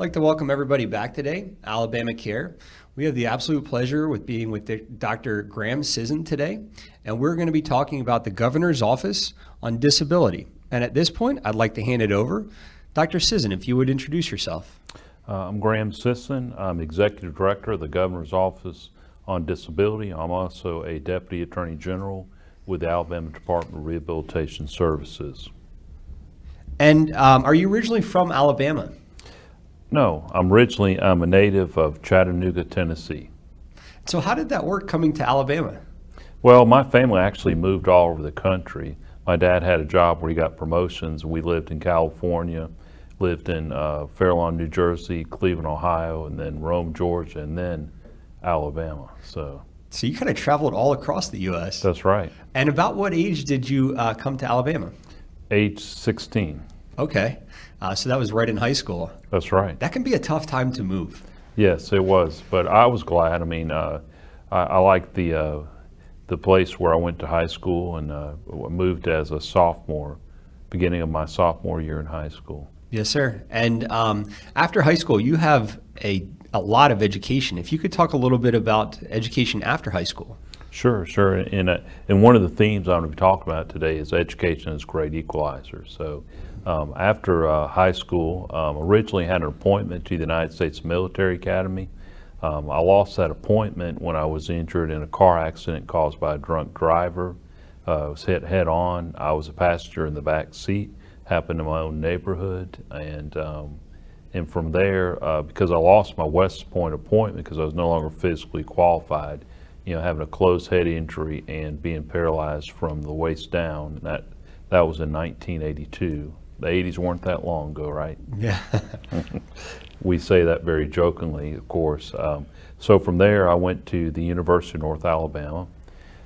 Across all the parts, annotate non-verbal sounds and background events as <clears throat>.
like to welcome everybody back today, Alabama Care. We have the absolute pleasure with being with Dr. Graham Sisson today, and we're going to be talking about the governor's office on disability. And at this point, I'd like to hand it over. Dr. Sisson, if you would introduce yourself. Uh, I'm Graham Sisson. I'm Executive Director of the Governor's Office on Disability. I'm also a Deputy Attorney General with the Alabama Department of Rehabilitation Services. And um, are you originally from Alabama? No, I'm originally I'm a native of Chattanooga, Tennessee. So how did that work coming to Alabama? Well, my family actually moved all over the country. My dad had a job where he got promotions. We lived in California, lived in uh, Fair Lawn, New Jersey, Cleveland, Ohio, and then Rome, Georgia, and then Alabama. So. So you kind of traveled all across the U.S. That's right. And about what age did you uh, come to Alabama? Age 16. Okay. Uh, so that was right in high school. That's right. That can be a tough time to move. Yes, it was. But I was glad. I mean, uh, I, I like the uh, the place where I went to high school and uh, moved as a sophomore, beginning of my sophomore year in high school. Yes, sir. And um, after high school, you have a a lot of education. If you could talk a little bit about education after high school. Sure, sure. And, uh, and one of the themes I'm going to be talking about today is education is great equalizer. So um, after uh, high school, um, originally had an appointment to the United States Military Academy. Um, I lost that appointment when I was injured in a car accident caused by a drunk driver. Uh, I was hit head on. I was a passenger in the back seat. Happened in my own neighborhood, and um, and from there, uh, because I lost my West Point appointment because I was no longer physically qualified, you know, having a closed head injury and being paralyzed from the waist down. That that was in 1982. The 80s weren't that long ago, right? Yeah. <laughs> we say that very jokingly, of course. Um, so from there, I went to the University of North Alabama.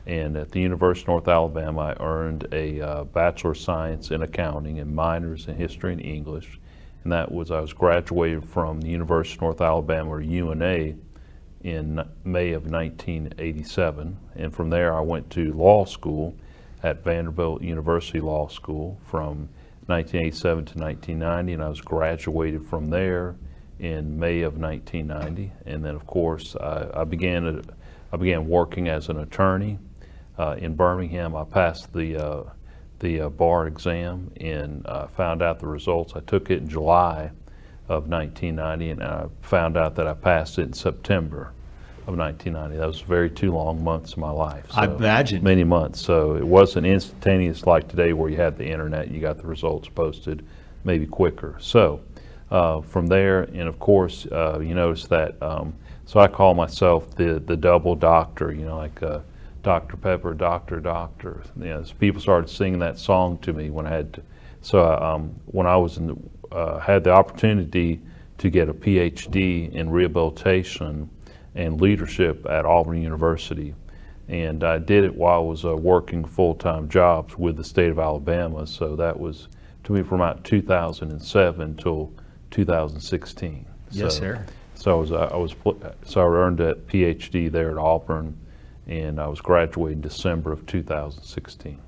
And at the University of North Alabama, I earned a uh, Bachelor of Science in Accounting and minors in History and English. And that was, I was graduated from the University of North Alabama, or UNA, in May of 1987. And from there, I went to law school at Vanderbilt University Law School from 1987 to 1990, and I was graduated from there in May of 1990. And then, of course, I, I began a, I began working as an attorney uh, in Birmingham. I passed the uh, the uh, bar exam and uh, found out the results. I took it in July of 1990, and I found out that I passed it in September of 1990. That was very two long months of my life. So I imagine. Many months. So it wasn't instantaneous like today where you had the internet, you got the results posted maybe quicker. So uh, from there, and of course, uh, you notice that, um, so I call myself the, the double doctor, you know, like uh, Dr. Pepper, Doctor, Doctor. You know, so people started singing that song to me when I had to, so um, when I was in the, uh, had the opportunity to get a PhD in rehabilitation and leadership at Auburn University. And I did it while I was uh, working full-time jobs with the state of Alabama. So that was to me from about 2007 until 2016. Yes, so, sir. So I was, uh, I was, so I earned a PhD there at Auburn, and I was graduating December of 2016.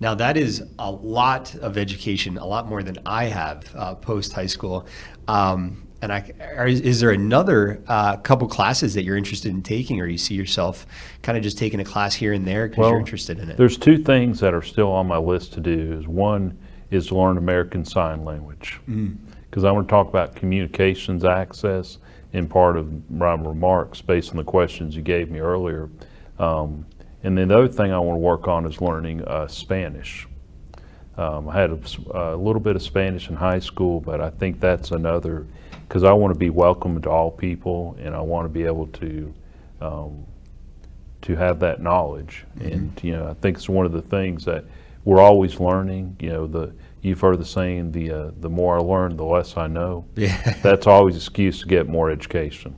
Now that is a lot of education, a lot more than I have uh, post high school. Um, and I, is there another uh, couple classes that you're interested in taking, or you see yourself kind of just taking a class here and there because well, you're interested in it? There's two things that are still on my list to do. Is one is to learn American Sign Language because mm. I want to talk about communications access in part of my remarks based on the questions you gave me earlier. Um, and then the other thing I want to work on is learning uh, Spanish. Um, I had a, a, little bit of Spanish in high school, but I think that's another because I want to be welcome to all people, and I want to be able to um, to have that knowledge. Mm-hmm. And you know, I think it's one of the things that we're always learning. You know, the you've heard the saying, the uh, the more I learn, the less I know. Yeah. <laughs> That's always an excuse to get more education.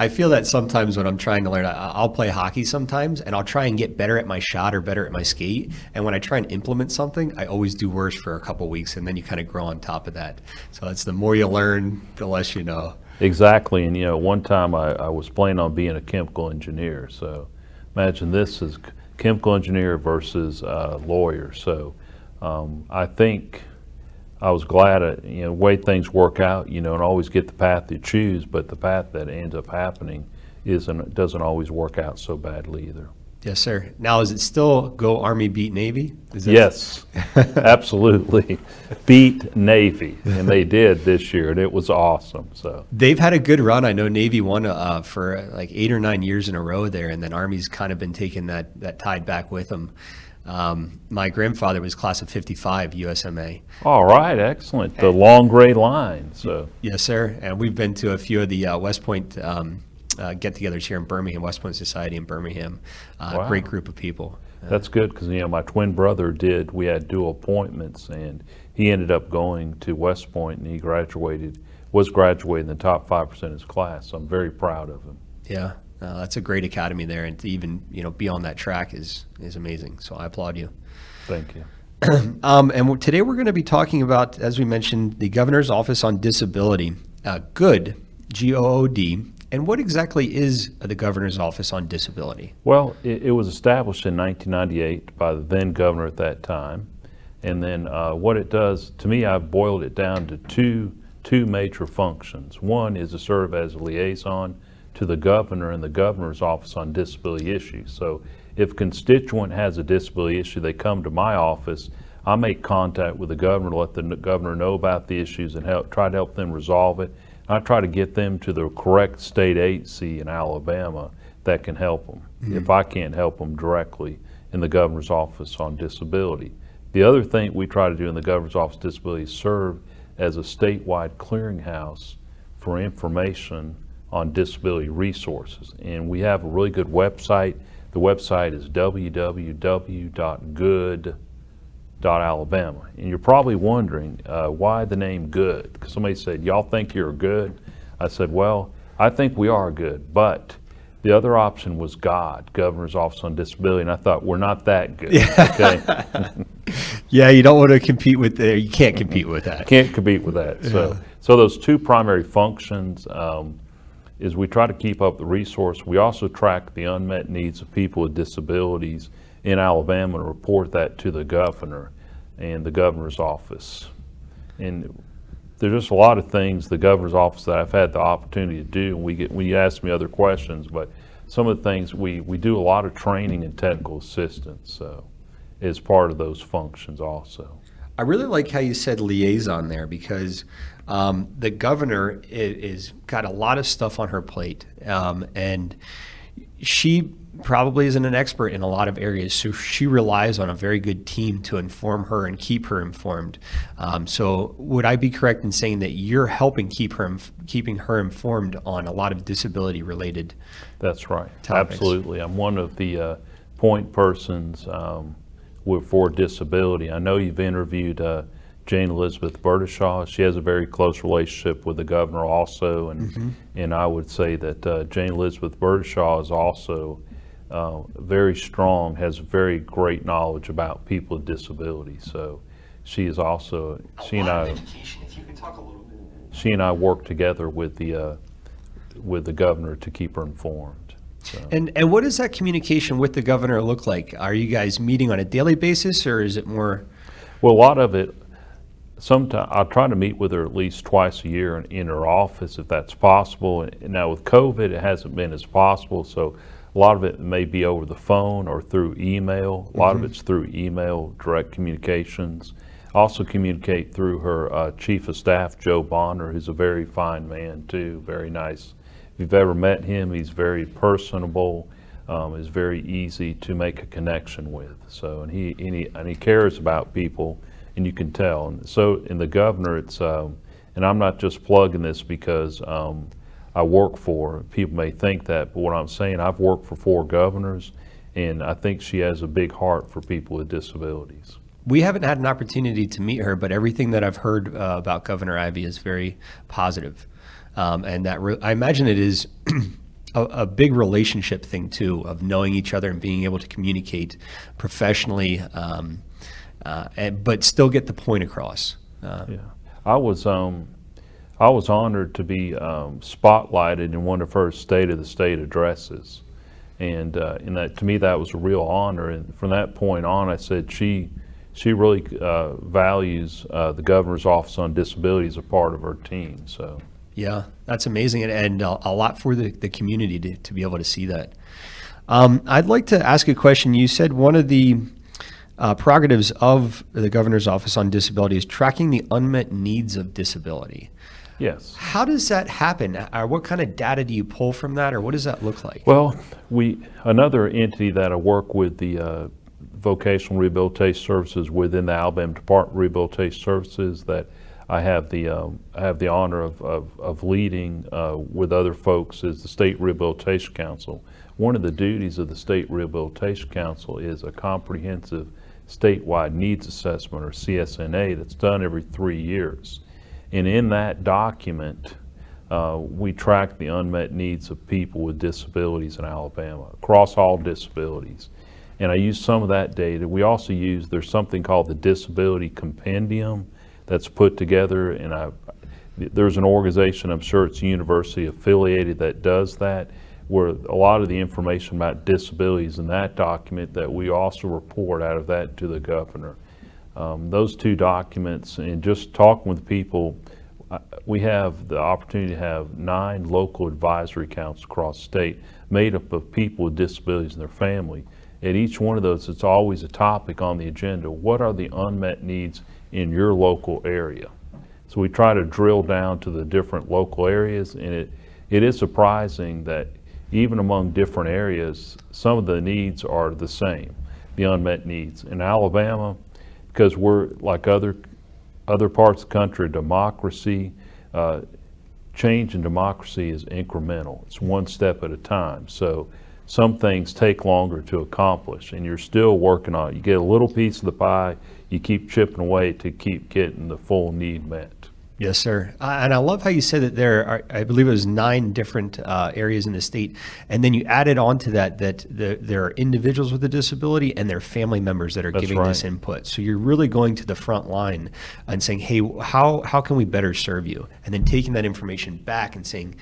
I feel that sometimes when I'm trying to learn, I'll play hockey sometimes and I'll try and get better at my shot or better at my skate. And when I try and implement something, I always do worse for a couple weeks and then you kind of grow on top of that. So it's the more you learn, the less you know. Exactly. And, you know, one time I, I was planning on being a chemical engineer. So imagine this is chemical engineer versus uh, lawyer. So um, I think I was glad, uh, you know, way things work out, you know, and always get the path you choose, but the path that ends up happening isn't, doesn't always work out so badly either. Yes, sir. Now, is it still go Army beat Navy? Is that- Yes, <laughs> absolutely. Beat Navy, and they did this year, and it was awesome, so. They've had a good run. I know Navy won uh, for uh, like eight or nine years in a row there, and then Army's kind of been taking that that tide back with them. Um, my grandfather was class of '55 USMA. All right, excellent. The long gray line, so. Yes, sir. And we've been to a few of the uh, West Point um, uh, get-togethers here in Birmingham, West Point Society in Birmingham. Uh, Wow. Great group of people. That's good because you know my twin brother did. We had dual appointments, and he ended up going to West Point, and he graduated. Was graduated in the top five percent of his class. So I'm very proud of him. Yeah, uh, that's a great academy there, and to even you know be on that track is is amazing. So I applaud you. Thank you. <clears throat> Um, and today we're going to be talking about, as we mentioned, the Governor's Office on Disability. Uh, good, G O O D. And what exactly is the Governor's Office on Disability? Well, it, it was established in 1998 by the then governor at that time, and then uh, what it does to me, I've boiled it down to two two major functions. One is to serve as a liaison to the governor and the governor's office on disability issues. So, if constituent has a disability issue, they come to my office. I make contact with the governor, let the governor know about the issues, and help try to help them resolve it. I try to get them to the correct state agency in Alabama that can help them mm-hmm. if I can't help them directly in the governor's office on disability. The other thing we try to do in the governor's office disability is serve as a statewide clearinghouse for information on disability resources. And we have a really good website. The website is www.good.alabama. And you're probably wondering uh, why the name good? Because somebody said, Y'all think you're good? I said, Well, I think we are good, but the other option was God, Governor's Office on Disability. And I thought, We're not that good. Okay. <laughs> Yeah, you don't want to compete with the, you can't compete with that. Can't compete with that. So, so those two primary functions um, is we try to keep up the resource. We also track the unmet needs of people with disabilities in Alabama and report that to the governor and the governor's office. And there's just a lot of things the governor's office that I've had the opportunity to do. And we get when you ask me other questions, but some of the things we we do a lot of training and technical assistance. So, as part of those functions also. I really like how you said liaison there because um, the governor is, is got a lot of stuff on her plate, um, and she probably isn't an expert in a lot of areas. So she relies on a very good team to inform her and keep her informed. Um, so would I be correct in saying that you're helping keep her inf- keeping her informed on a lot of disability related? That's right. topics. Absolutely. I'm one of the uh, point persons um, for disability. I know you've interviewed uh, Jane Elizabeth Burdeshaw. She has a very close relationship with the governor also, and and I would say that uh, Jane Elizabeth Burdeshaw is also uh, very strong, has very great knowledge about people with disabilities. So she is also she and I education, if you could talk a little bit. she and I work together with the uh, with the governor to keep her informed. So. And and what does that communication with the governor look like? Are you guys meeting on a daily basis, or is it more? Well, a lot of it, sometimes I try to meet with her at least twice a year in, in her office if that's possible. And now with COVID, it hasn't been as possible, so a lot of it may be over the phone or through email. A lot of it's through email, direct communications. Also communicate through her uh, chief of staff, Joe Bonner, who's a very fine man too, very nice. If you've ever met him, he's very personable um, is very easy to make a connection with. So, and he, and he, and he cares about people, and you can tell. And so, in the governor, it's, um, and I'm not just plugging this because um, I work for, people may think that, but what I'm saying, I've worked for four governors, and I think she has a big heart for people with disabilities. We haven't had an opportunity to meet her, but everything that I've heard uh, about Governor Ivey is very positive. Um, and that re- I imagine it is <clears throat> a, a big relationship thing too, of knowing each other and being able to communicate professionally, um, uh, and, but still get the point across. Uh, Yeah, I was um, I was honored to be um, spotlighted in one of her State of the State addresses, and uh, and that to me that was a real honor. And from that point on, I said she she really uh, values uh, the governor's office on disability as a part of her team. So, Yeah, that's amazing, and, and a, a lot for the, the community to, to be able to see that. Um, I'd like to ask a question. You said one of the uh, prerogatives of the governor's office on disability is tracking the unmet needs of disability. yes. How does that happen? Or what kind of data do you pull from that, or what does that look like? Well, we another entity that I work with the uh, vocational rehabilitation services within the Alabama Department of Rehabilitation Services that I have the um, I have the honor of of, of leading uh, with other folks is the State Rehabilitation Council. One of the duties of the State Rehabilitation Council is a comprehensive statewide needs assessment or CSNA that's done every three years, and in that document. Uh, we track the unmet needs of people with disabilities in Alabama, across all disabilities. And I use some of that data. We also use, there's something called the Disability Compendium that's put together, and I, there's an organization, I'm sure it's university affiliated, that does that, where a lot of the information about disabilities in that document that we also report out of that to the governor. Um, those two documents, and just talking with people, uh, we have the opportunity to have nine local advisory councils across the state made up of people with disabilities and their family. At each one of those, it's always a topic on the agenda. What are the unmet needs in your local area? So we try to drill down to the different local areas, and it, it is surprising that even among different areas, some of the needs are the same, the unmet needs. In Alabama, because we're like other other parts of the country, democracy, uh, change in democracy is incremental. It's one step at a time. So some things take longer to accomplish, and you're still working on it. You get a little piece of the pie, you keep chipping away to keep getting the full need met. Yes, sir. Uh, and I love how you said that there are, I believe it was nine different uh, areas in the state. And then you added on to that that the, there are individuals with a disability and their family members that are That's giving this right. input. So you're really going to the front line and saying, hey, how, how can we better serve you? And then taking that information back and saying,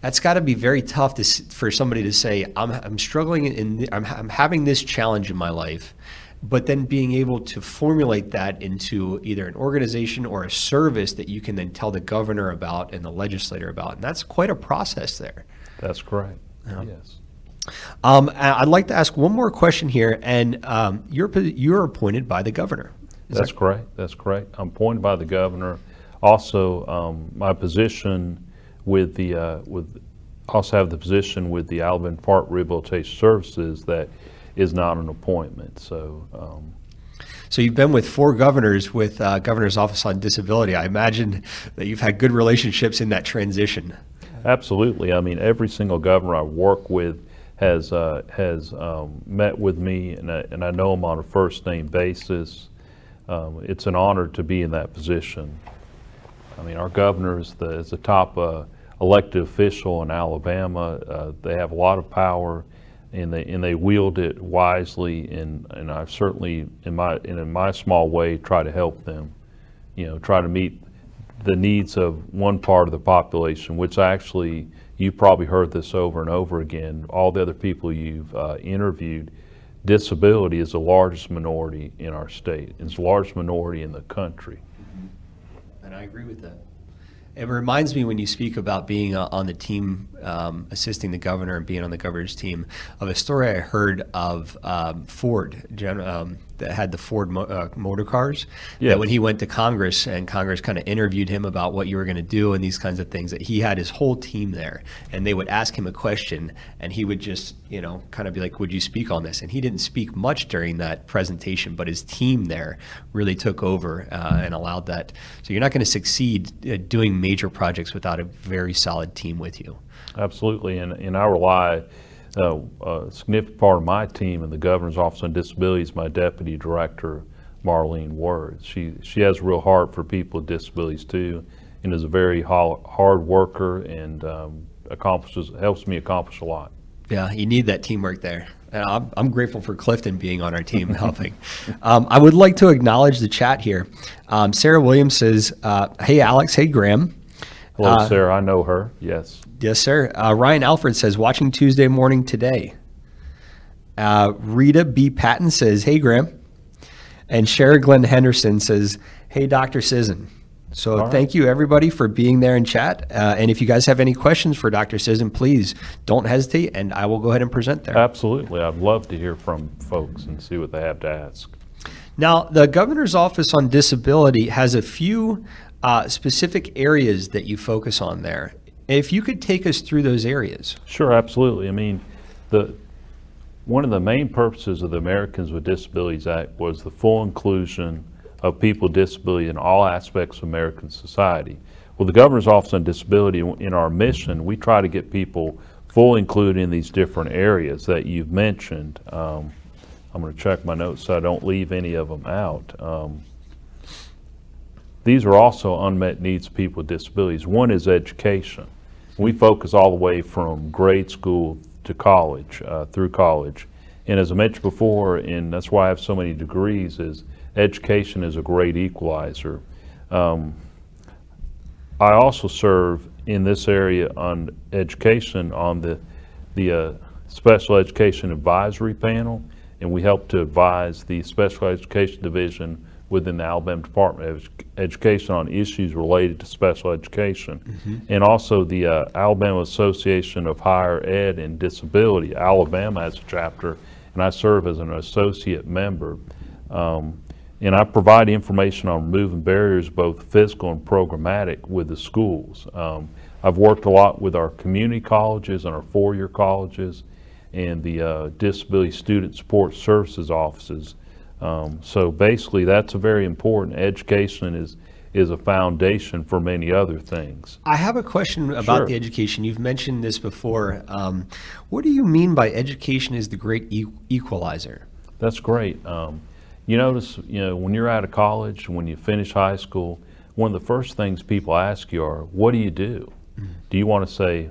that's got to be very tough to, for somebody to say, I'm, I'm struggling in, I'm, I'm having this challenge in my life, but then being able to formulate that into either an organization or a service that you can then tell the governor about and the legislator about. And that's quite a process there. That's correct. Yes. Um, I'd like to ask one more question here, and um, you're, you're appointed by the governor. Is That's that- correct. That's correct. I'm appointed by the governor. Also, um, my position with the uh, with also have the position with the Alabama Department of Rehabilitation Services that is not an appointment. So um, So you've been with four governors with uh, Governor's Office on Disability. I imagine that you've had good relationships in that transition. Absolutely. I mean, every single governor I work with has uh, has um, met with me, and I, and I know them on a first name basis. Um, it's an honor to be in that position. I mean, our governor is the, is the top uh, elected official in Alabama. Uh, they have a lot of power, and they and they wield it wisely. And and I've certainly, in my in, in my small way, try to help them. You know, try to meet the needs of one part of the population, which actually you probably heard this over and over again. All the other people you've uh, interviewed, disability is the largest minority in our state. It's the largest minority in the country. And I agree with that. It reminds me when you speak about being uh, on the team, um, assisting the governor and being on the governor's team, of a story I heard of um, Ford, gen- um, that had the Ford mo- uh, motor cars. That when he went to Congress and Congress kind of interviewed him about what you were going to do and these kinds of things, that he had his whole team there, and they would ask him a question, and he would just, you know, kind of be like, "Would you speak on this?" And he didn't speak much during that presentation, but his team there really took over uh, and allowed that. So you're not going to succeed uh, doing major projects without a very solid team with you. Absolutely, and, and I rely, uh, a significant part of my team in the Governor's Office on Disabilities, my Deputy Director, Marlene Words. She, she has a real heart for people with disabilities too, and is a very hard worker and um, accomplishes, helps me accomplish a lot. Yeah, you need that teamwork there. And I'm, I'm grateful for Clifton being on our team <laughs> helping. Um, I would like to acknowledge the chat here. Um, Sarah Williams says, uh, Hey, Alex. Hey, Graham. Hello, Uh, Sarah, I know her, yes. Yes, sir. Uh, Ryan Alfred says, Watching Tuesday morning today. Uh, Rita B. Patton says, Hey, Graham. And Sherry Glenn Henderson says, Hey, Dr. Sisson. So right. thank you everybody for being there in chat. Uh, and if you guys have any questions for Dr. Sisson, please don't hesitate and I will go ahead and present there. Absolutely. I'd love to hear from folks and see what they have to ask. Now, the governor's office on disability has a few uh, specific areas that you focus on there. If you could take us through those areas. Sure, absolutely. I mean, the, one of the main purposes of the Americans with Disabilities Act was the full inclusion of people with disability in all aspects of American society. Well, the Governor's Office on Disability, in our mission, we try to get people fully included in these different areas that you've mentioned. Um, I'm going to check my notes so I don't leave any of them out. Um, these are also unmet needs of people with disabilities. One is education. We focus all the way from grade school to college, uh, through college. And as I mentioned before, and that's why I have so many degrees, is education is a great equalizer. Um, I also serve in this area on education on the, the uh, Special Education Advisory Panel, and we help to advise the Special Education Division within the Alabama Department of Education on issues related to special education. And also the uh, Alabama Association of Higher Ed and Disability, Alabama has a chapter, and I serve as an associate member. Um, and I provide information on removing barriers, both physical and programmatic, with the schools. Um, I've worked a lot with our community colleges and our four-year colleges and the uh, Disability Student Support Services offices. Um, so basically, that's a very important. Education is is a foundation for many other things. I have a question about Sure. the education. You've mentioned this before. Um, what do you mean by education is the great e- equalizer? That's great. Um, you notice, you know, when you're out of college, when you finish high school, one of the first things people ask you are, "What do you do?" Do you want to say,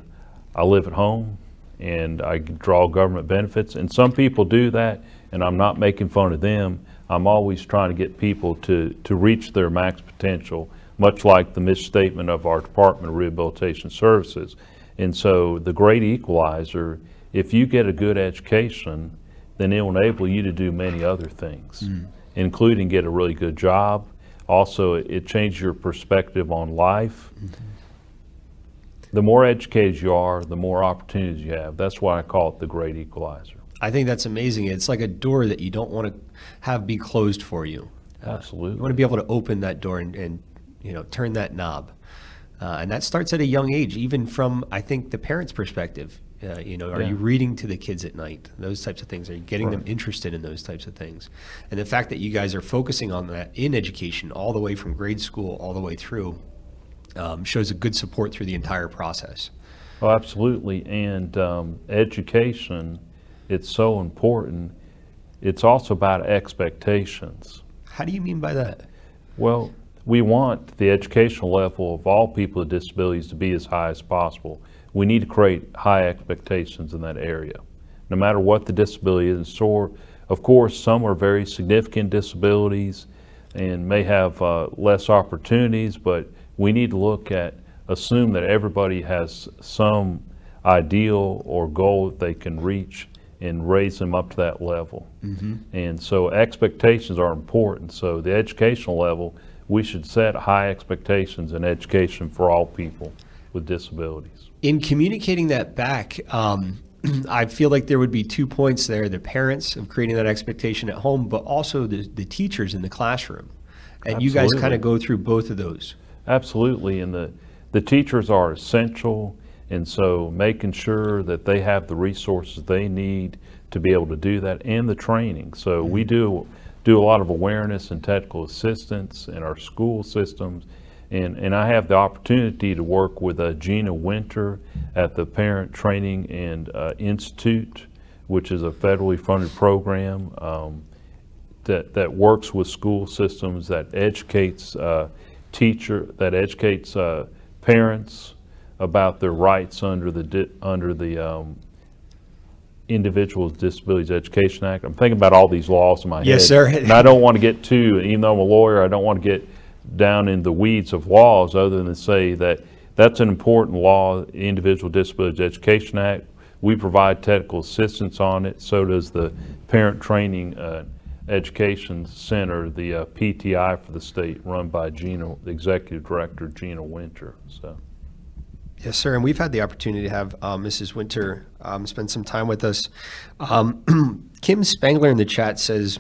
"I live at home and I draw government benefits"? And some people do that, and I'm not making fun of them. I'm always trying to get people to to reach their max potential, much like the misstatement of our Department of Rehabilitation Services. And so, the great equalizer, if you get a good education, then it will enable you to do many other things, mm. including get a really good job. Also, it, it changes your perspective on life. Mm-hmm. The more educated you are, the more opportunities you have. That's why I call it the great equalizer. I think that's amazing. It's like a door that you don't want to have be closed for you. Absolutely. You want to be able to open that door and, and you know turn that knob, uh, and that starts at a young age, even from I think the parents' perspective. Uh, you know, are Yeah. you reading to the kids at night? Those types of things. Are you getting them interested in those types of things? And the fact that you guys are focusing on that in education, all the way from grade school all the way through, um, shows a good support through the entire process. Oh, absolutely. And um, education, it's so important. It's also about expectations. How do you mean by that? Well, we want the educational level of all people with disabilities to be as high as possible. We need to create high expectations in that area, no matter what the disability is. So, of course, some are very significant disabilities and may have uh, less opportunities, but we need to look at, assume that everybody has some ideal or goal that they can reach and raise them up to that level. And so expectations are important. So the educational level, we should set high expectations in education for all people with disabilities. In communicating that back, um, <clears throat> I feel like there would be two points there: the parents of creating that expectation at home, but also the, the teachers in the classroom. And you guys kind of go through both of those. Absolutely, and the, the teachers are essential, and so making sure that they have the resources they need to be able to do that, and the training. So we do, do a lot of awareness and technical assistance in our school systems, and, and I have the opportunity to work with uh, Gina Winter at the Parent Training and uh, Institute, which is a federally funded program. Um, that, that works with school systems, that educates uh, teacher, that educates uh, parents about their rights under the under the um, Individuals with Disabilities Education Act. I'm thinking about all these laws in my Yes, head. sir. And I don't want to get too, even though I'm a lawyer, I don't want to get down in the weeds of laws other than to say that that's an important law, Individual Disabilities Education Act. We provide technical assistance on it, so does the Parent Training uh, Education Center, the uh, PTI for the state, run by Gina, the Executive Director Gina Winter, so. Yes, sir. And we've had the opportunity to have uh, Mrs. Winter um, spend some time with us. Um, <clears throat> Kim Spangler in the chat says,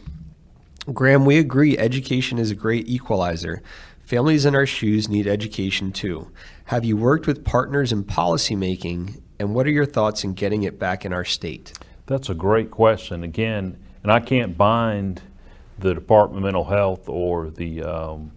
Graham, we agree education is a great equalizer. Families in our shoes need education too. Have you worked with partners in policymaking, and what are your thoughts in getting it back in our state? That's a great question. Again, and I can't bind the Department of Mental Health or the um,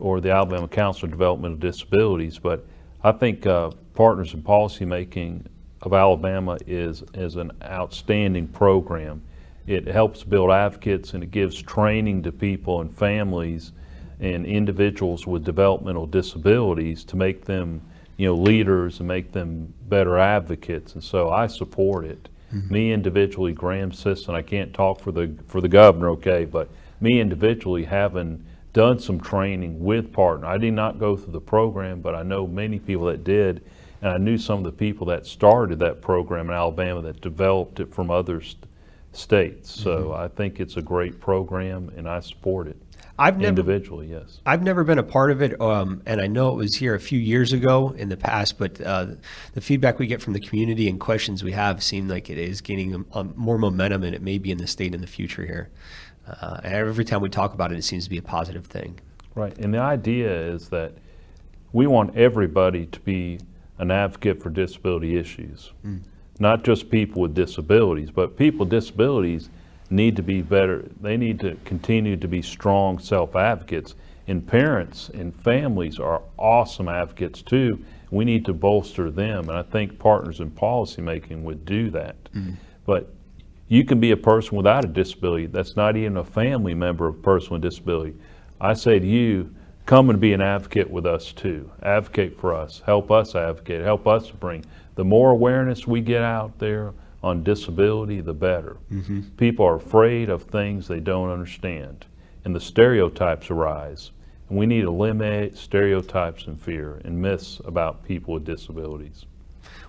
or the Alabama Council of Developmental Disabilities, but I think uh, Partners in Policymaking of Alabama is is an outstanding program. It helps build advocates and it gives training to people and families and individuals with developmental disabilities to make them, you know, leaders and make them better advocates. And so I support it. Me individually, Graham Sisson, I can't talk for the for the governor, okay, but me individually having done some training with partner. I did not go through the program, but I know many people that did, and I knew some of the people that started that program in Alabama that developed it from other st- states. So I think it's a great program, and I support it I've never individually. Yes. I've never been a part of it, um, and I know it was here a few years ago in the past. But uh, the feedback we get from the community and questions we have seem like it is gaining um, um, more momentum, and it may be in the state in the future here. Uh, and every time we talk about it, it seems to be a positive thing. Right, and the idea is that we want everybody to be an advocate for disability issues. Not just people with disabilities, but people with disabilities need to be better, they need to continue to be strong self-advocates. And parents and families are awesome advocates too. We need to bolster them, and I think partners in policymaking would do that. But you can be a person without a disability that's not even a family member of a person with disability. I say to you, come and be an advocate with us too. Advocate for us. Help us advocate. Help us bring. The more awareness we get out there on disability, the better. Mm-hmm. People are afraid of things they don't understand, and the stereotypes arise. And we need to eliminate stereotypes and fear and myths about people with disabilities.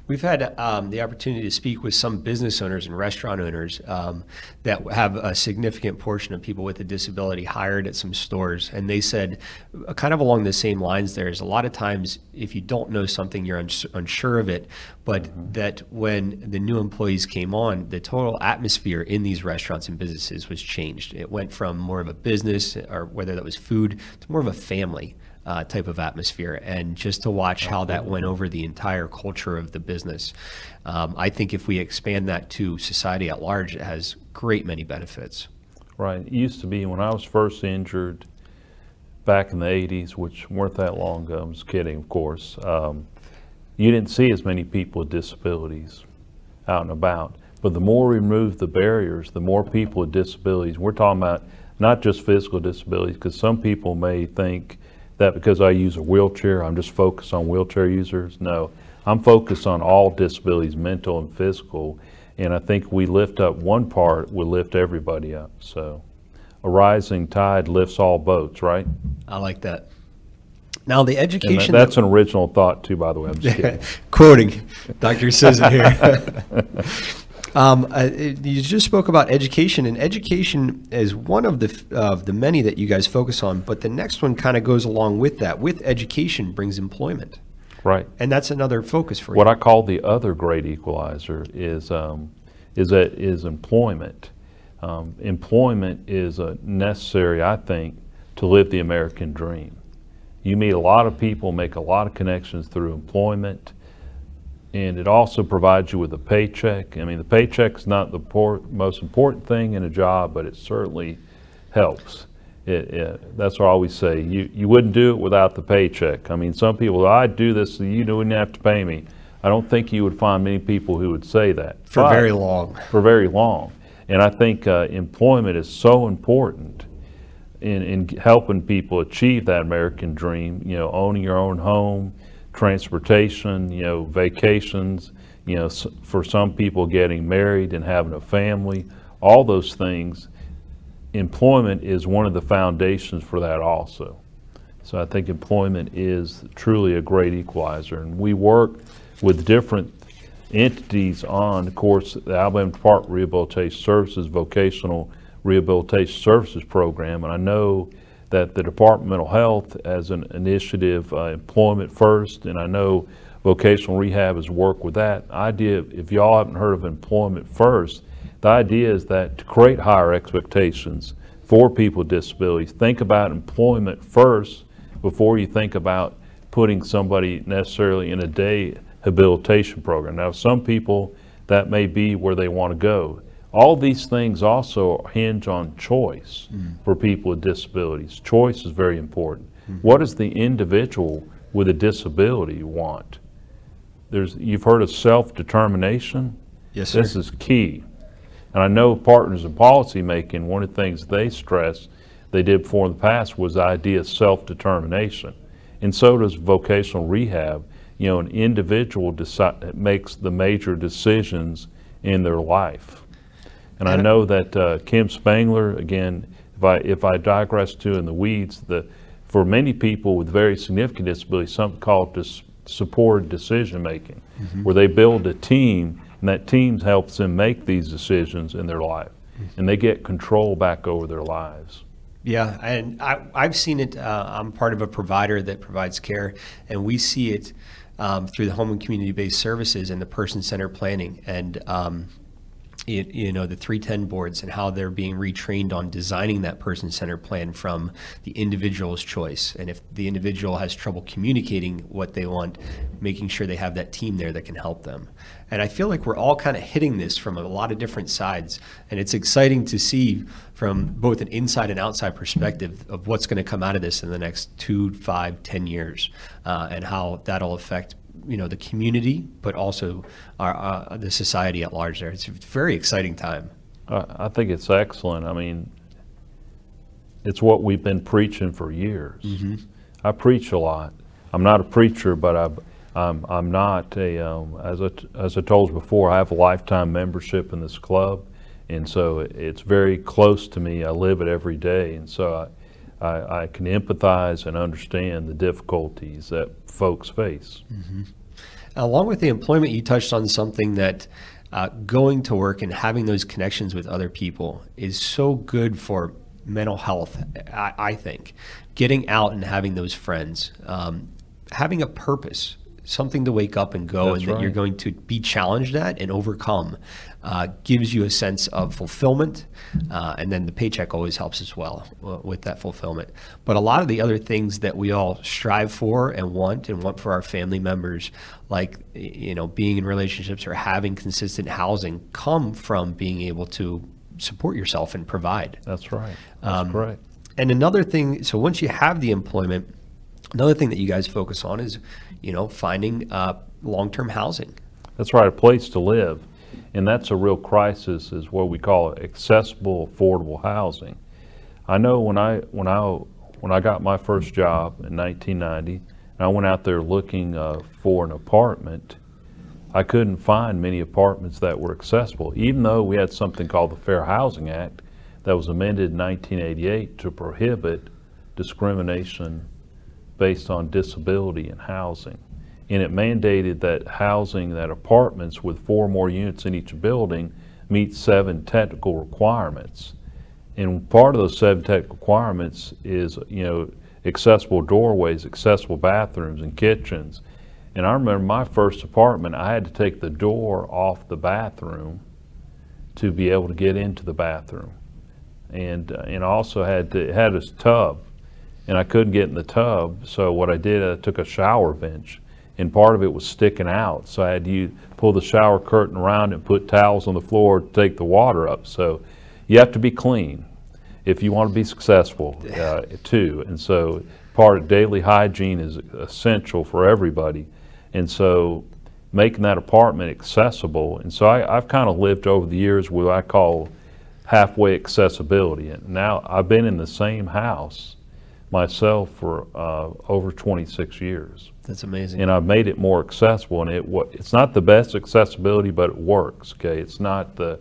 We've had um, the opportunity to speak with some business owners and restaurant owners um, that have a significant portion of people with a disability hired at some stores. And they said, uh, kind of along the same lines, there's a lot of times if you don't know something, you're uns- unsure of it. But that when the new employees came on, the total atmosphere in these restaurants and businesses was changed. It went from more of a business, or whether that was food, to more of a family uh, type of atmosphere, and just to watch how that went over the entire culture of the business. Um, I think if we expand that to society at large, it has great many benefits. Right. It used to be when I was first injured back in the 80s, which weren't that long ago. I'm just kidding, of course. Um, you didn't see as many people with disabilities out and about. But the more we remove the barriers, the more people with disabilities. We're talking about not just physical disabilities, because some people may think that because I use a wheelchair, I'm just focused on wheelchair users. No, I'm focused on all disabilities, mental and physical. And I think we lift up one part, we lift everybody up. So a rising tide lifts all boats, right? I like that. Now, the And that- education. that's an original thought too, by the way. I'm just <laughs> kidding. Quoting Dr. Sisson here. <laughs> um, uh, you just spoke about education, and education is one of the of the many that you guys focus on. But the next one kind of goes along with that. With education brings employment, Right. and that's another focus for you. What you. I call the other great equalizer is, um, is that, is employment. Um, employment is a necessary, I think, to live the American dream. You meet a lot of people, make a lot of connections through employment, and it also provides you with a paycheck. I mean, the paycheck's not the most important thing in a job, but it certainly helps. It, it, that's what I always say. You, you wouldn't do it without the paycheck. I mean, some people, I'd do this, so you wouldn't have to pay me. I don't think you would find many people who would say that. for But- very long. for very long. And I think uh, employment is so important in, in helping people achieve that American dream. You know, owning your own home, transportation, you know, vacations, you know, for some people getting married and having a family, all those things. Employment is one of the foundations for that also. So I think employment is truly a great equalizer. And we work with different entities on, of course, the Alabama of Rehabilitation Services Vocational Rehabilitation Services Program, and I know that the Department of Mental Health as an initiative, uh, Employment First, and I know vocational rehab has worked with that. Idea, if y'all haven't heard of Employment First, the idea is that to create higher expectations for people with disabilities, think about employment first before you think about putting somebody necessarily in a day habilitation program. Now, some people, that may be where they want to go. All these things also hinge on choice mm. for people with disabilities. Choice is very important. Mm-hmm. What does the individual with a disability want? There's, you've heard of self-determination? Yes, sir. This is key. And I know partners in policymaking, one of the things they stress they did before in the past was the idea of self-determination. And so does vocational rehab. You know, an individual decide, makes the major decisions in their life. And I know that uh, Kim Spangler, again, if I, if I digress too in the weeds, the, for many people with very significant disabilities, something called dis, supported decision-making, where they build a team, and that team helps them make these decisions in their life. And they get control back over their lives. Yeah, and I, I've seen it. Uh, I'm part of a provider that provides care, and we see it um, through the home and community-based services and the person-centered planning, and um, you, you know the 310 boards and how they're being retrained on designing that person-centered plan from the individual's choice. And if the individual has trouble communicating what they want, making sure they have that team there that can help them. And I feel like we're all kind of hitting this from a lot of different sides, and it's exciting to see from both an inside and outside perspective of what's going to come out of this in the next two, five, ten years, uh, and how that'll affect you know the community, but also our, uh, the society at large. There, it's a very exciting time. I, I think it's excellent. I mean, it's what we've been preaching for years. I preach a lot. I'm not a preacher, but I, I'm, I'm not a, um, as I, as I told you before, I have a lifetime membership in this club. And so it's very close to me. I live it every day. And so I, I, I can empathize and understand the difficulties that folks face. Along with the employment, you touched on something that uh, going to work and having those connections with other people is so good for mental health, I, I think. Getting out and having those friends, um, having a purpose, something to wake up and go, That's and that you're going to be challenged at and overcome, uh, gives you a sense of fulfillment. Uh, and then the paycheck always helps as well uh, with that fulfillment. But a lot of the other things that we all strive for and want and want for our family members, like you know, being in relationships or having consistent housing, come from being able to support yourself and provide. That's right. That's correct. And another thing, so once you have the employment, another thing that you guys focus on is, you know, finding uh, long-term housing. That's right, a place to live. And that's a real crisis is what we call accessible, affordable housing. I know when I, when I, when I got my first job in 1990, and I went out there looking uh, for an apartment, I couldn't find many apartments that were accessible, even though we had something called the Fair Housing Act that was amended in 1988 to prohibit discrimination based on disability in housing. And it mandated that housing, that apartments with four more units in each building meet seven technical requirements. And part of those seven technical requirements is, you know, accessible doorways, accessible bathrooms and kitchens. And I remember my first apartment, I had to take the door off the bathroom to be able to get into the bathroom. And, uh, and also had to, had a tub and I couldn't get in the tub. So what I did, I took a shower bench, and part of it was sticking out. So I had to pull the shower curtain around and put towels on the floor to take the water up. So you have to be clean if you want to be successful uh, <sighs> too. And so part of daily hygiene is essential for everybody. And so making that apartment accessible. And so I, I've kind of lived over the years what I call halfway accessibility. And now I've been in the same house myself for uh, over 26 years. That's amazing. And I've made it more accessible, and it it's not the best accessibility, but it works. Okay, it's not the,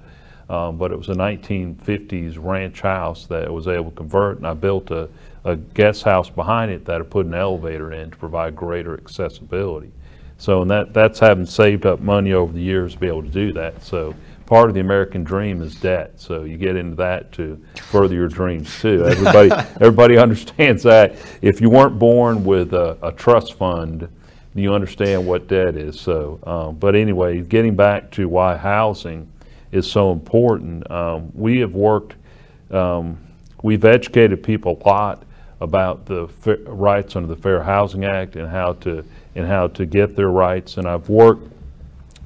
um, but it was a 1950s ranch house that I was able to convert, and I built a, a guest house behind it that I put an elevator in to provide greater accessibility. So, and that that's having saved up money over the years to be able to do that. So, part of the American dream is debt. So you get into that to further your dreams too. Everybody, <laughs> everybody understands that. If you weren't born with a, a trust fund, you understand what debt is. So, um, but anyway, getting back to why housing is so important, um, we have worked, um, we've educated people a lot about the rights under the Fair Housing Act and how to and how to get their rights. And I've worked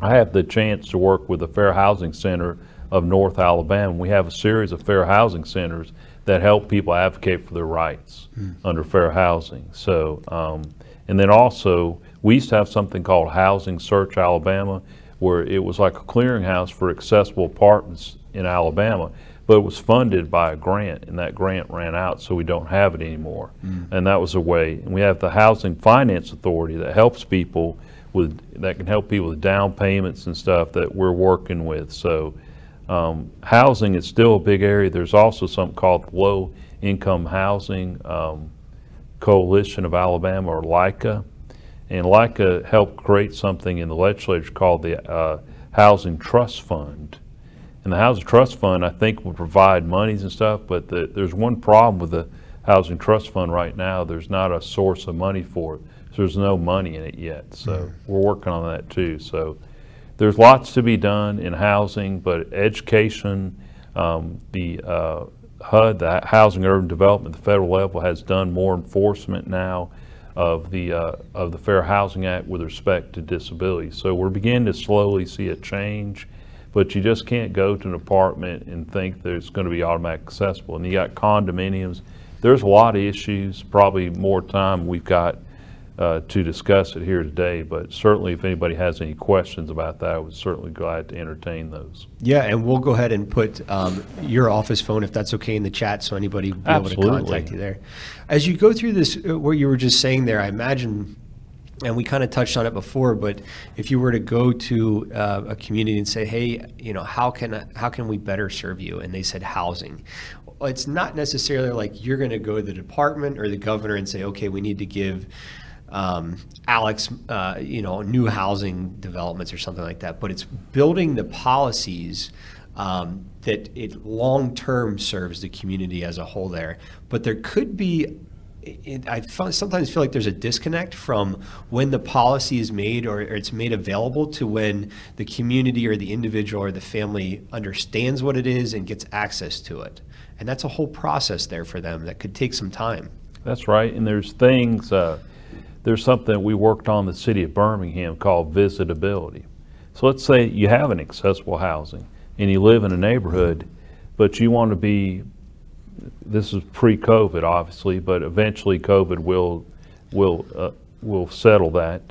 I have the chance to work with the Fair Housing Center of North Alabama. We have a series of fair housing centers that help people advocate for their rights under fair housing. So, um, and then also, we used to have something called Housing Search Alabama, where it was like a clearinghouse for accessible apartments in Alabama, but it was funded by a grant, and that grant ran out, so we don't have it anymore. And that was a way. And we have the Housing Finance Authority that helps people with, that can help people with down payments and stuff that we're working with. So um, housing is still a big area. There's also something called Low Income Housing um, Coalition of Alabama, or LICA. And LICA helped create something in the legislature called the uh, Housing Trust Fund. And the Housing Trust Fund, I think, will provide monies and stuff, but the, there's one problem with the Housing Trust Fund right now. There's not a source of money for it. There's no money in it yet. So we're working on that too. So there's lots to be done in housing, but education, um, the uh, HUD, the Housing and Urban Development, the federal level has done more enforcement now of the uh, of the Fair Housing Act with respect to disability. So we're beginning to slowly see a change, but you just can't go to an apartment and think that it's going to be automatically accessible. And you got condominiums. There's a lot of issues. Probably more time we've got uh, to discuss it here today, but certainly if anybody has any questions about that, I would certainly glad to entertain those. Yeah, and we'll go ahead and put um, your office phone, if that's okay, in the chat, so anybody will be able to contact you there. As you go through this, uh, what you were just saying there, I imagine, and we kind of touched on it before, but if you were to go to uh, a community and say, hey, you know, how can I- how can we better serve you? And they said housing. Well, It's not necessarily like you're going to go to the department or the governor and say, okay, we need to give um, Alex, uh, you know, new housing developments or something like that. But it's building the policies um, that it long term serves the community as a whole there. But there could be. It, I sometimes feel like there's a disconnect from when the policy is made or, or it's made available to when the community or the individual or the family understands what it is and gets access to it. And that's a whole process there for them that could take some time. That's right, and there's things, uh, there's something we worked on the city of Birmingham called visitability. So let's say you have an accessible housing and you live in a neighborhood, but you want to be, this is pre-COVID obviously, but eventually COVID will, will, uh, will settle that.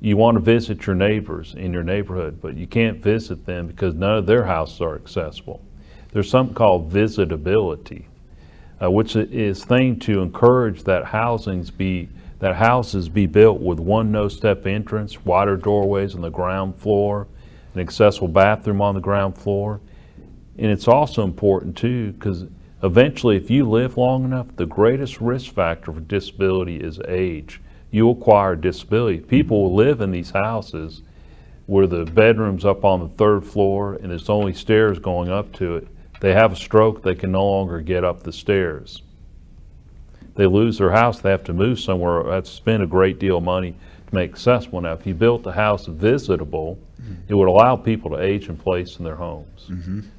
You want to visit your neighbors in your neighborhood, but you can't visit them because none of their houses are accessible. There's something called visitability uh, which is thing to encourage that housings be, that houses be built with one no-step entrance, wider doorways on the ground floor, an accessible bathroom on the ground floor. And it's also important too, because eventually if you live long enough, the greatest risk factor for disability is age. You acquire disability. People will live in these houses where the bedroom's up on the third floor and there's only stairs going up to it. They have a stroke, they can no longer get up the stairs. They lose their house, they have to move somewhere, to spend a great deal of money to make accessible. Now, if you built a house visitable, it would allow people to age in place in their homes.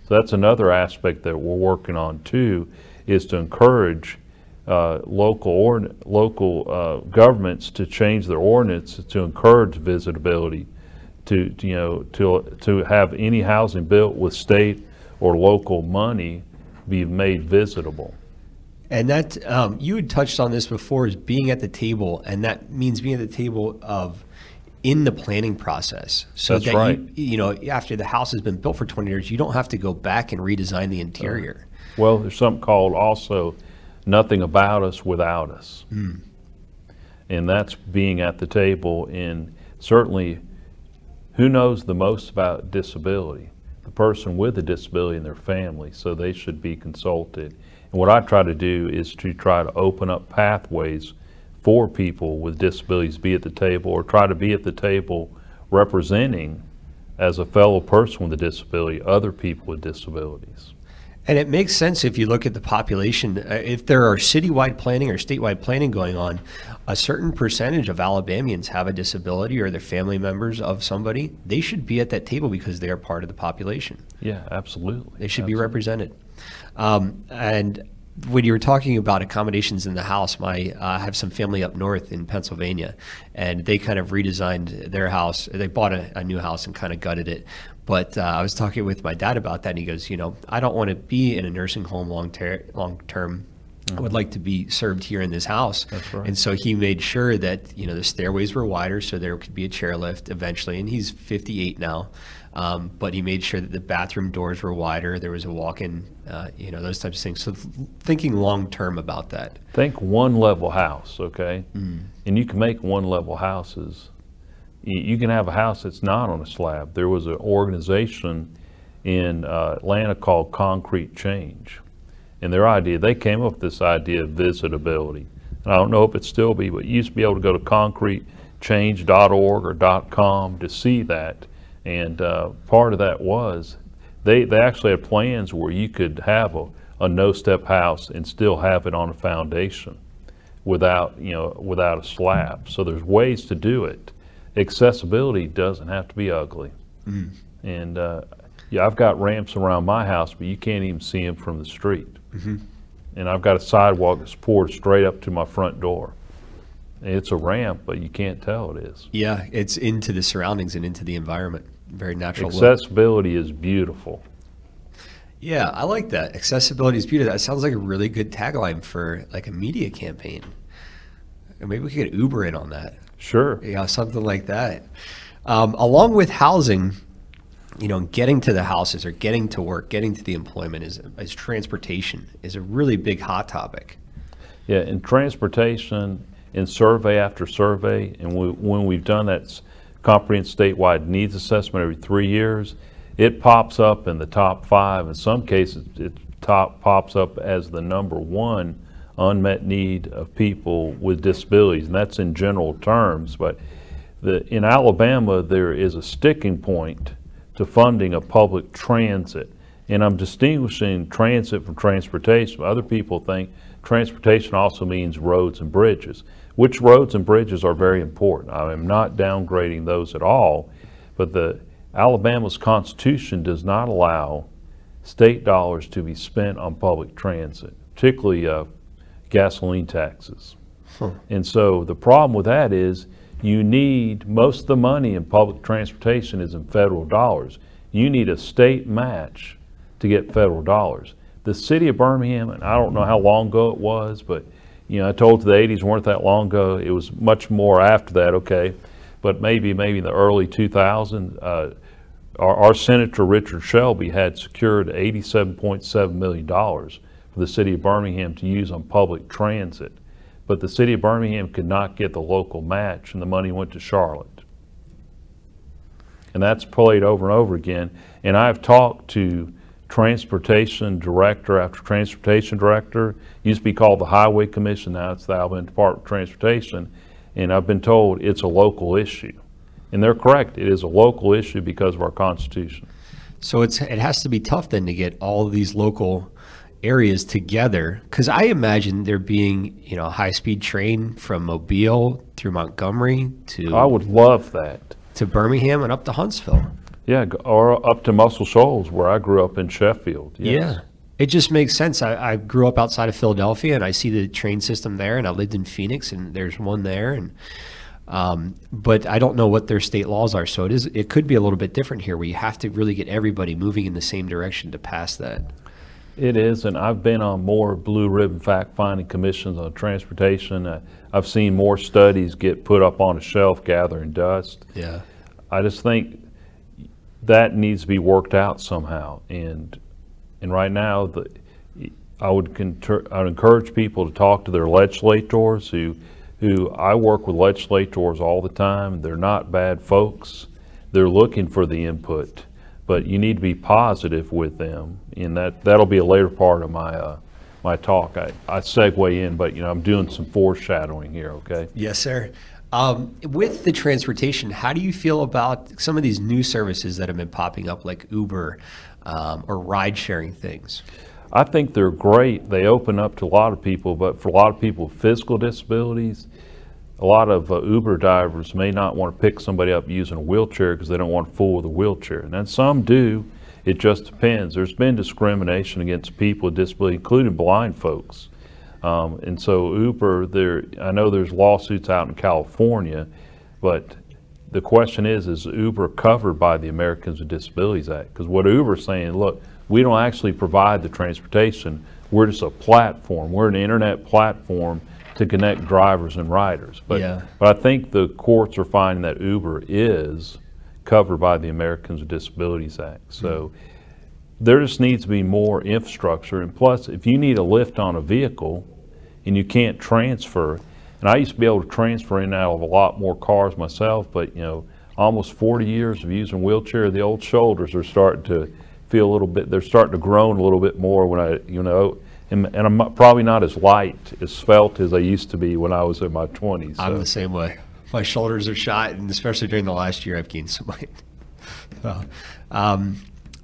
So that's another aspect that we're working on too, is to encourage uh, local or, local uh, governments to change their ordinance to encourage visitability, to, to, you know, to, to have any housing built with state or local money be made visitable. And that um, you had touched on this before is being at the table, and that means being at the table of in the planning process. So That's that right. you, you know, after the house has been built for 20 years, you don't have to go back and redesign the interior. Well, there's something called also nothing about us without us. And that's being at the table and certainly who knows the most about disability? The person with a disability and their family, so they should be consulted. And what I try to do is to try to open up pathways for people with disabilities to be at the table or try to be at the table representing as a fellow person with a disability, other people with disabilities. And it makes sense if you look at the population. Uh, If there are citywide planning or statewide planning going on, a certain percentage of Alabamians have a disability or they're family members of somebody. They should be at that table because they are part of the population. Yeah, absolutely. They should be represented. Um, and when you were talking about accommodations in the house, my uh, I have some family up north in Pennsylvania, and they kind of redesigned their house. They bought a, a new house and kind of gutted it. But uh, I was talking with my dad about that, and he goes, you know, I don't want to be in a nursing home long ter- long term. I would like to be served here in this house. That's right. And so he made sure that you know the stairways were wider, so there could be a chairlift eventually. And he's 58 now, um, but he made sure that the bathroom doors were wider. There was a walk-in, uh, you know, those types of things. So th- thinking long term about that. Think one level house, okay? And you can make one level houses. You, you can have a house that's not on a slab. There was an organization in uh, Atlanta called Concrete Change. And their idea, they came up with this idea of visitability. And I don't know if it still be, but you used to be able to go to concretechange.org or .com to see that. And uh, part of that was they, they actually had plans where you could have a, a no-step house and still have it on a foundation without, you know, without a slab. So there's ways to do it. Accessibility doesn't have to be ugly. And uh, yeah, I've got ramps around my house, but you can't even see them from the street. And I've got a sidewalk that's poured straight up to my front door. It's a ramp, but you can't tell it is. Yeah, it's into the surroundings and into the environment. Very natural. look. Accessibility is beautiful. Yeah, I like that. Accessibility is beautiful. That sounds like a really good tagline for like a media campaign. Or maybe we could get Uber in on that. Sure. Yeah, something like that. Um, along with housing, you know, getting to the houses or getting to work, getting to the employment is, is transportation is a really big hot topic. Yeah, in transportation, in survey after survey, and we, when we've done that comprehensive statewide needs assessment every three years, it pops up in the top five. In some cases, it top pops up as the number one unmet need of people with disabilities, and that's in general terms. But the, in Alabama, there is a sticking point to funding of public transit. And I'm distinguishing transit from transportation. Other people think transportation also means roads and bridges, which roads and bridges are very important. I am not downgrading those at all, but the Alabama's Constitution does not allow state dollars to be spent on public transit, particularly uh, gasoline taxes. And so the problem with that is you need, most of the money in public transportation is in federal dollars. You need a state match to get federal dollars. The city of Birmingham, and I don't know how long ago it was, but, you know, I told you the eighties weren't that long ago. It was much more after that, okay? But maybe, maybe in the early 2000s, uh, our, our Senator Richard Shelby had secured eighty-seven point seven million dollars for the city of Birmingham to use on public transit. But the city of Birmingham could not get the local match, and the money went to Charlotte. And that's played over and over again. And I've talked to transportation director after transportation director. Used to be called the Highway Commission, now it's the Alabama Department of Transportation. And I've been told it's a local issue. And they're correct, it is a local issue because of our Constitution. So it's it has to be tough then to get all of these local areas together because I imagine there being you know a high speed train from Mobile through Montgomery to I would love that. to Birmingham and up to Huntsville. Yeah, or up to Muscle Shoals where I grew up in Sheffield. yes. Yeah. It just makes sense. I, I grew up outside of Philadelphia and I see the train system there, and I lived in Phoenix, and there's one there, and um, but I don't know what their state laws are. So it is. It could be a little bit different here, where you have to really get everybody moving in the same direction to pass that. It is, and I've been on more blue ribbon fact-finding commissions on transportation. Uh, I've seen more studies get put up on a shelf gathering dust. Yeah. I just think that needs to be worked out somehow. And and right now, the I would conter, I would encourage people to talk to their legislators who who I work with legislators all the time. They're not bad folks. They're looking for the input, but you need to be positive with them. And that that'll be a later part of my uh, my talk. I, I segue in, but you know I'm doing some foreshadowing here. Okay. Yes, sir. Um, with the transportation, how do you feel about some of these new services that have been popping up, like Uber um, or ride sharing things? I think they're great. They open up to a lot of people, but for a lot of people with physical disabilities, a lot of uh, Uber drivers may not want to pick somebody up using a wheelchair because they don't want to fool with a wheelchair. And then some do. It just depends. There's been discrimination against people with disability, including blind folks. Um, and so Uber, there, I know there's lawsuits out in California, but the question is, is Uber covered by the Americans with Disabilities Act? Because what Uber's saying, look, we don't actually provide the transportation. We're just a platform. We're an internet platform to connect drivers and riders. But, Yeah. but I think the courts are finding that Uber is covered by the Americans with Disabilities Act. So there just needs to be more infrastructure. And plus, if you need a lift on a vehicle and you can't transfer, and I used to be able to transfer in and out of a lot more cars myself, but you know, almost 40 years of using wheelchair, the old shoulders are starting to feel a little bit, they're starting to groan a little bit more when I, you know, and, and I'm probably not as light, as felt as I used to be when I was in my 20s. I'm the same way. My shoulders are shot, and especially during the last year, I've gained some weight. <laughs> So, um,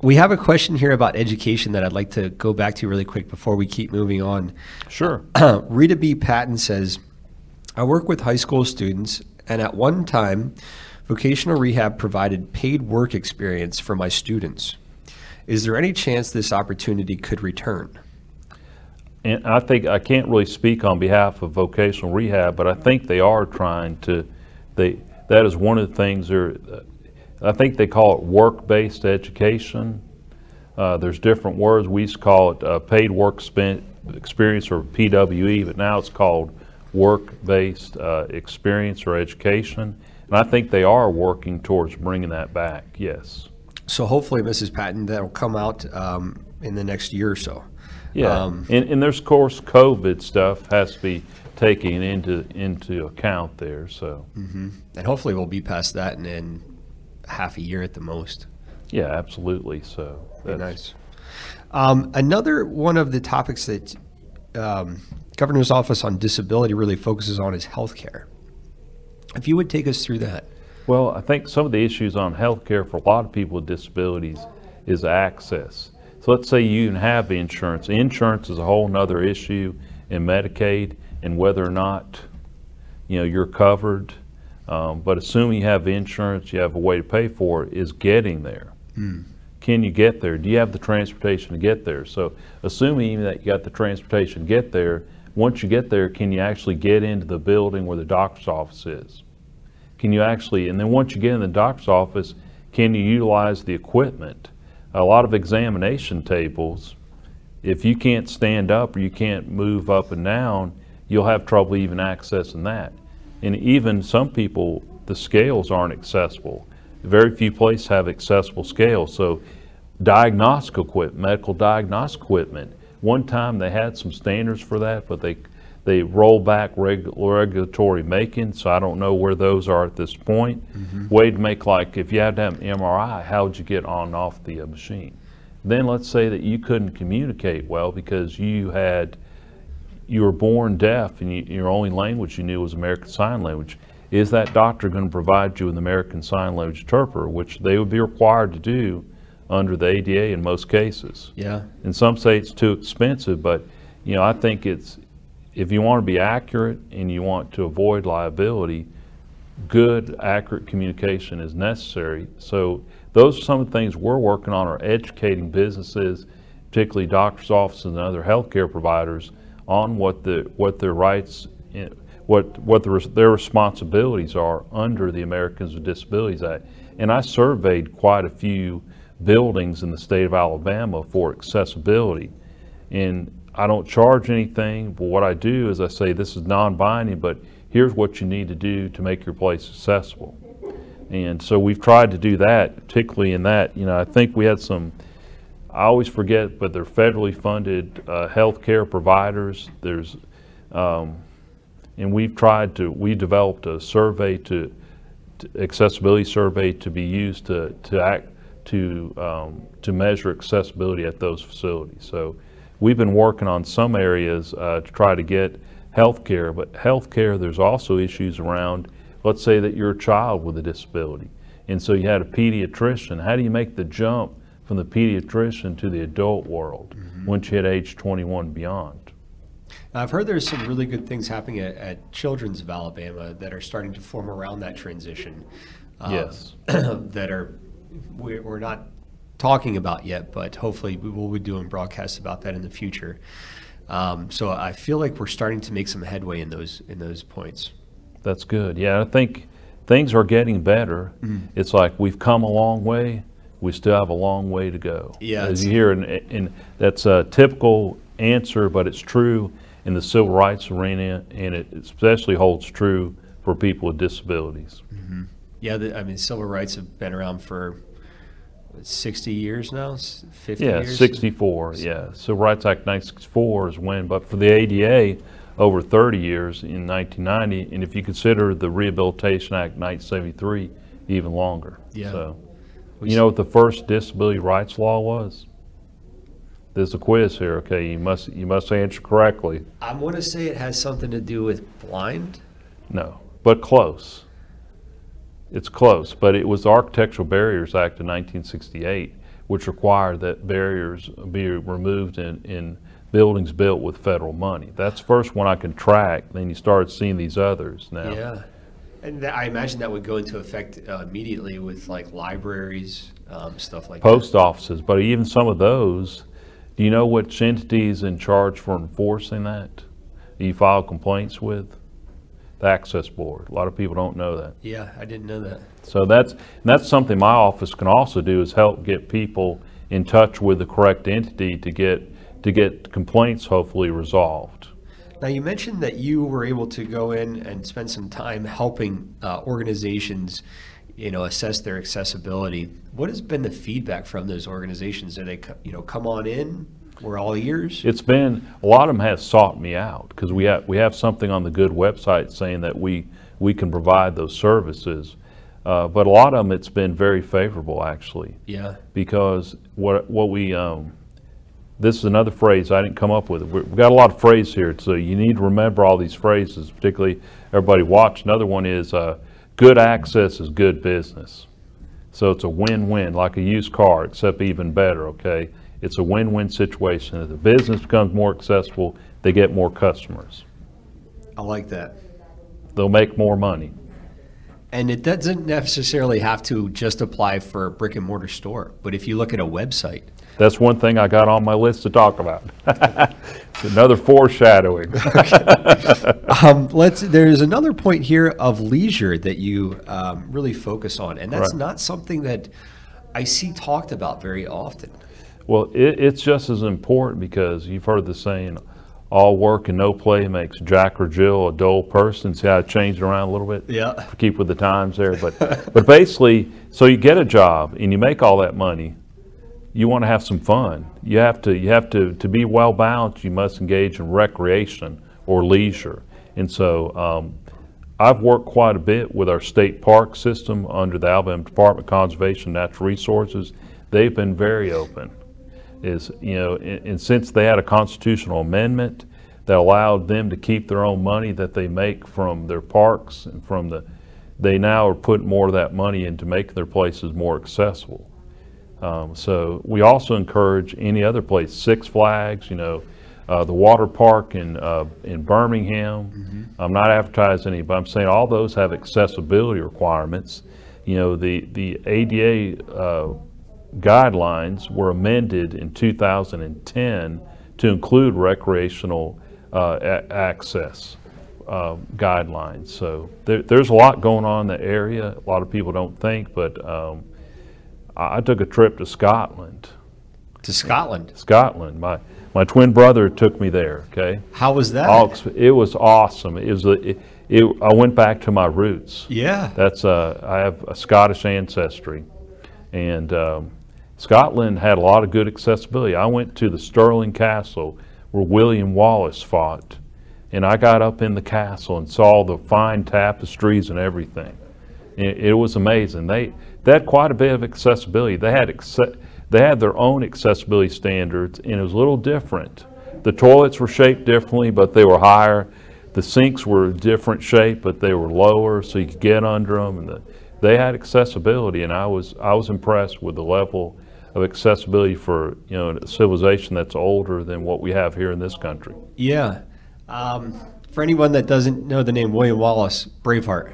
we have a question here about education that I'd like to go back to really quick before we keep moving on. Sure. <clears throat> Rita B. Patton says, I work with high school students, and at one time, vocational rehab provided paid work experience for my students. Is there any chance this opportunity could return? And I think, I can't really speak on behalf of vocational rehab, but I think they are trying to, they, that is one of the things they're, I think they call it work-based education. Uh, there's different words. We used to call it uh, paid work spent experience or PWE, but now it's called work-based uh, experience or education. And I think they are working towards bringing that back, yes. So hopefully, Mrs. Patton, that'll come out um, in the next year or so. Yeah, Um, and, and there's, of course, COVID stuff has to be taken into, into account there, so, And hopefully, we'll be past that and, in half a year at the most. yeah, absolutely, so. That's- nice. Um, another one of the topics that um, Governor's Office on Disability really focuses on is healthcare. If you would take us through that. Well, I think some of the issues on healthcare for a lot of people with disabilities is access. So let's say you can have insurance. Insurance is a whole nother issue in Medicaid and whether or not, you know, you're covered. Um, but assuming you have insurance, you have a way to pay for it, is getting there. Can you get there? Do you have the transportation to get there? So assuming that you got the transportation to get there, once you get there, can you actually get into the building where the doctor's office is? Can you actually, and then once you get in the doctor's office, can you utilize the equipment? A lot of examination tables, if you can't stand up or you can't move up and down, you'll have trouble even accessing that. And even some people, the scales aren't accessible. Very few places have accessible scales. So diagnostic equipment, medical diagnostic equipment, one time they had some standards for that, but they, they roll back reg, regulatory making, so I don't know where those are at this point. Way to make like, if you had to have an MRI, how would you get on and off the uh, machine? Then let's say that you couldn't communicate well because you had, you were born deaf and you, your only language you knew was American Sign Language. Is that doctor going to provide you an American Sign Language interpreter, which they would be required to do under the ADA in most cases? Yeah. In some say it's too expensive, but, you know, I think it's, if you want to be accurate and you want to avoid liability, good, accurate communication is necessary. So those are some of the things we're working on, are educating businesses, particularly doctor's offices and other healthcare providers, on what the, what their rights, eh, what, what the their responsibilities are under the Americans with Disabilities Act. And I surveyed quite a few buildings in the state of Alabama for accessibility. And I don't charge anything, but what I do is I say, this is non-binding, but here's what you need to do to make your place accessible. And so we've tried to do that, particularly in that, you know, I think we had some, I always forget, but they're federally funded uh, healthcare providers. There's, um, and we've tried to, we developed a survey to, to- accessibility survey to be used to, to act, to, um, to measure accessibility at those facilities. So we've been working on some areas uh, to try to get healthcare, but healthcare, there's also issues around let's say that you're a child with a disability, and so you had a pediatrician. How do you make the jump from the pediatrician to the adult world once you hit age 21 beyond? I've heard there's some really good things happening at, at Children's of Alabama that are starting to form around that transition. um, Yes. <clears throat> that are we're, we're not talking about yet, but hopefully we will be doing broadcasts about that in the future. Um, so I feel like we're starting to make some headway in those in those points. That's good. Yeah, I think things are getting better. Mm. It's like we've come a long way. We still have a long way to go. Yeah, as you hear, and, and that's a typical answer, but it's true in the civil rights arena, and it especially holds true for people with disabilities. Mm-hmm. Yeah, the, I mean civil rights have been around for 60 years now, S- 50 Yeah, years. 64. Yeah, Civil Rights Act 1964 is when, but for the ADA, over 30 years in 1990, and if you consider the Rehabilitation Act 1973, even longer. Yeah. So, you know what the first disability rights law was? There's a quiz here. Okay, you must you must answer correctly. I'm going to say it has something to do with blind. No, but close. It's close, but it was the Architectural Barriers Act of 1968, which required that barriers be removed in, in buildings built with federal money. That's the first one I can track. Then you started seeing these others now. Yeah. And that, I imagine that would go into effect uh, immediately with like libraries, um, stuff like Post offices, but even some of those, do you know which entity is in charge for enforcing that? You file complaints with? The Access Board. A lot of people don't know that. that. Yeah, I didn't know that. So that's, and that's something my office can also do is help get people in touch with the correct entity to get, to get complaints hopefully resolved. Now, you mentioned that you were able to go in and spend some time helping uh, organizations, you know, assess their accessibility. What has been the feedback from those organizations? Do they, you know, come on in? We're all ears. It's been, a lot of them have sought me out because we have, we have something on the good website saying that we, we can provide those services. Uh, but a lot of them, it's been very favorable actually. Yeah. because what what we um, this is another phrase I didn't come up with. We- We've got a lot of phrases here, so you need to remember all these phrases, particularly everybody watch. Another one is uh, good access is good business. So it's a win-win, like a used car, except even better. Okay, it's a win-win situation. If the business becomes more accessible, they get more customers. I like that. They'll make more money. And it doesn't necessarily have to just apply for a brick and mortar store, but if you look at a website, That's one thing I got on my list to talk about. <laughs> it's another foreshadowing. <laughs> Um, let's. There's another point here of leisure that you um, really focus on, and that's Right. not something that I see talked about very often. Well, it, it's just as important because you've heard the saying, all work and no play makes Jack or Jill a dull person. See how I changed it around a little bit? Yeah. To keep with the times there. But, but basically, so you get a job and you make all that money, you want to have some fun. You have to, you have to, to be well balanced, you must engage in recreation or leisure. And so, um, I've worked quite a bit with our state park system under the Alabama Department of Conservation and Natural Resources. They've been very open. Is, you know, and, and since they had a constitutional amendment that allowed them to keep their own money that they make from their parks and from the, they now are putting more of that money into making their places more accessible. Um, so we also encourage any other place, Six Flags, you know, uh, the water park in, uh, in Birmingham. I'm not advertising any, but I'm saying all those have accessibility requirements. You know, the, the ADA uh, guidelines were amended in 2010 to include recreational uh, a- access uh, guidelines. So there, there's a lot going on in the area. A lot of people don't think, but um, I took a trip to Scotland. To Scotland, Scotland. My my twin brother took me there. Okay. how was that? It was awesome. It was a, it, it, I went back to my roots. yeah. That's uh, I have a Scottish ancestry, and um, Scotland had a lot of good accessibility. I went to the Stirling Castle where William Wallace fought, and I got up in the castle and saw the fine tapestries and everything. It, it was amazing. They they had quite a bit of accessibility. They had they had their own accessibility standards, and it was a little different. The toilets were shaped differently, but they were higher. the sinks were a different shape, but they were lower, so you could get under them, and the, they had accessibility. And I was I was impressed with the level of accessibility for you know a civilization that's older than what we have here in this country. Yeah. Um, for anyone that doesn't know the name William Wallace, Braveheart.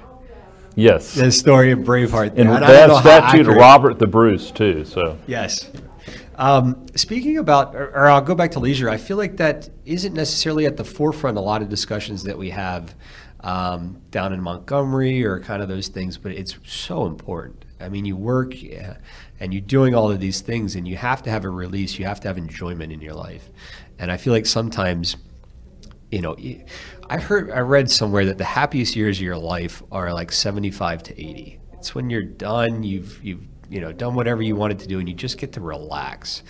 Yes. The story of Braveheart. And don't that statue to Robert the Bruce too. So Yes. Um, speaking about, or, or I'll go back to leisure. I feel like that isn't necessarily at the forefront a lot of discussions that we have um, down in Montgomery or kind of those things, but it's so important. I mean, you work yeah, and you're doing all of these things, and you have to have a release. You have to have enjoyment in your life, and I feel like sometimes you know, I heard, I read somewhere that the happiest years of your life are like 75 to 80. It's when you're done, you've, you've, you know, done whatever you wanted to do, and you just get to relax.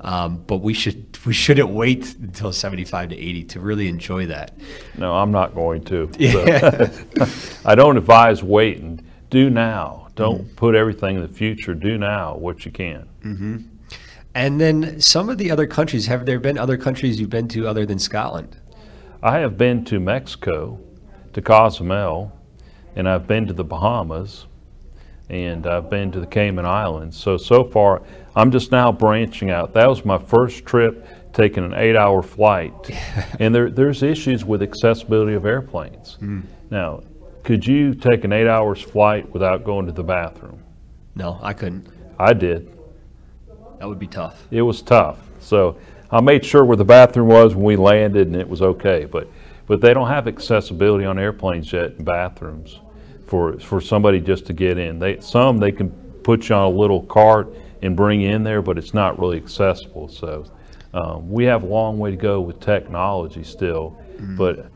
Um, but we should, we shouldn't wait until 75 to 80 to really enjoy that. no, I'm not going to. <laughs> So, Yeah. <laughs> I don't advise waiting. Do now. Don't Mm-hmm. put everything in the future. Do now what you can. And then some of the other countries, have there been other countries you've been to other than Scotland? I have been to Mexico, to Cozumel, and I've been to the Bahamas, and I've been to the Cayman Islands. So, so far, I'm just now branching out. That was my first trip, taking an eight hour flight. <laughs> and there, there's issues with accessibility of airplanes. Hmm. Now, could you take an eight hours flight without going to the bathroom? No, I couldn't. I did. That would be tough. It was tough. So I made sure where the bathroom was when we landed, and it was okay. But but they don't have accessibility on airplanes yet in bathrooms for for somebody just to get in. They some they can put you on a little cart and bring you in there, but it's not really accessible. So um, we have a long way to go with technology still. But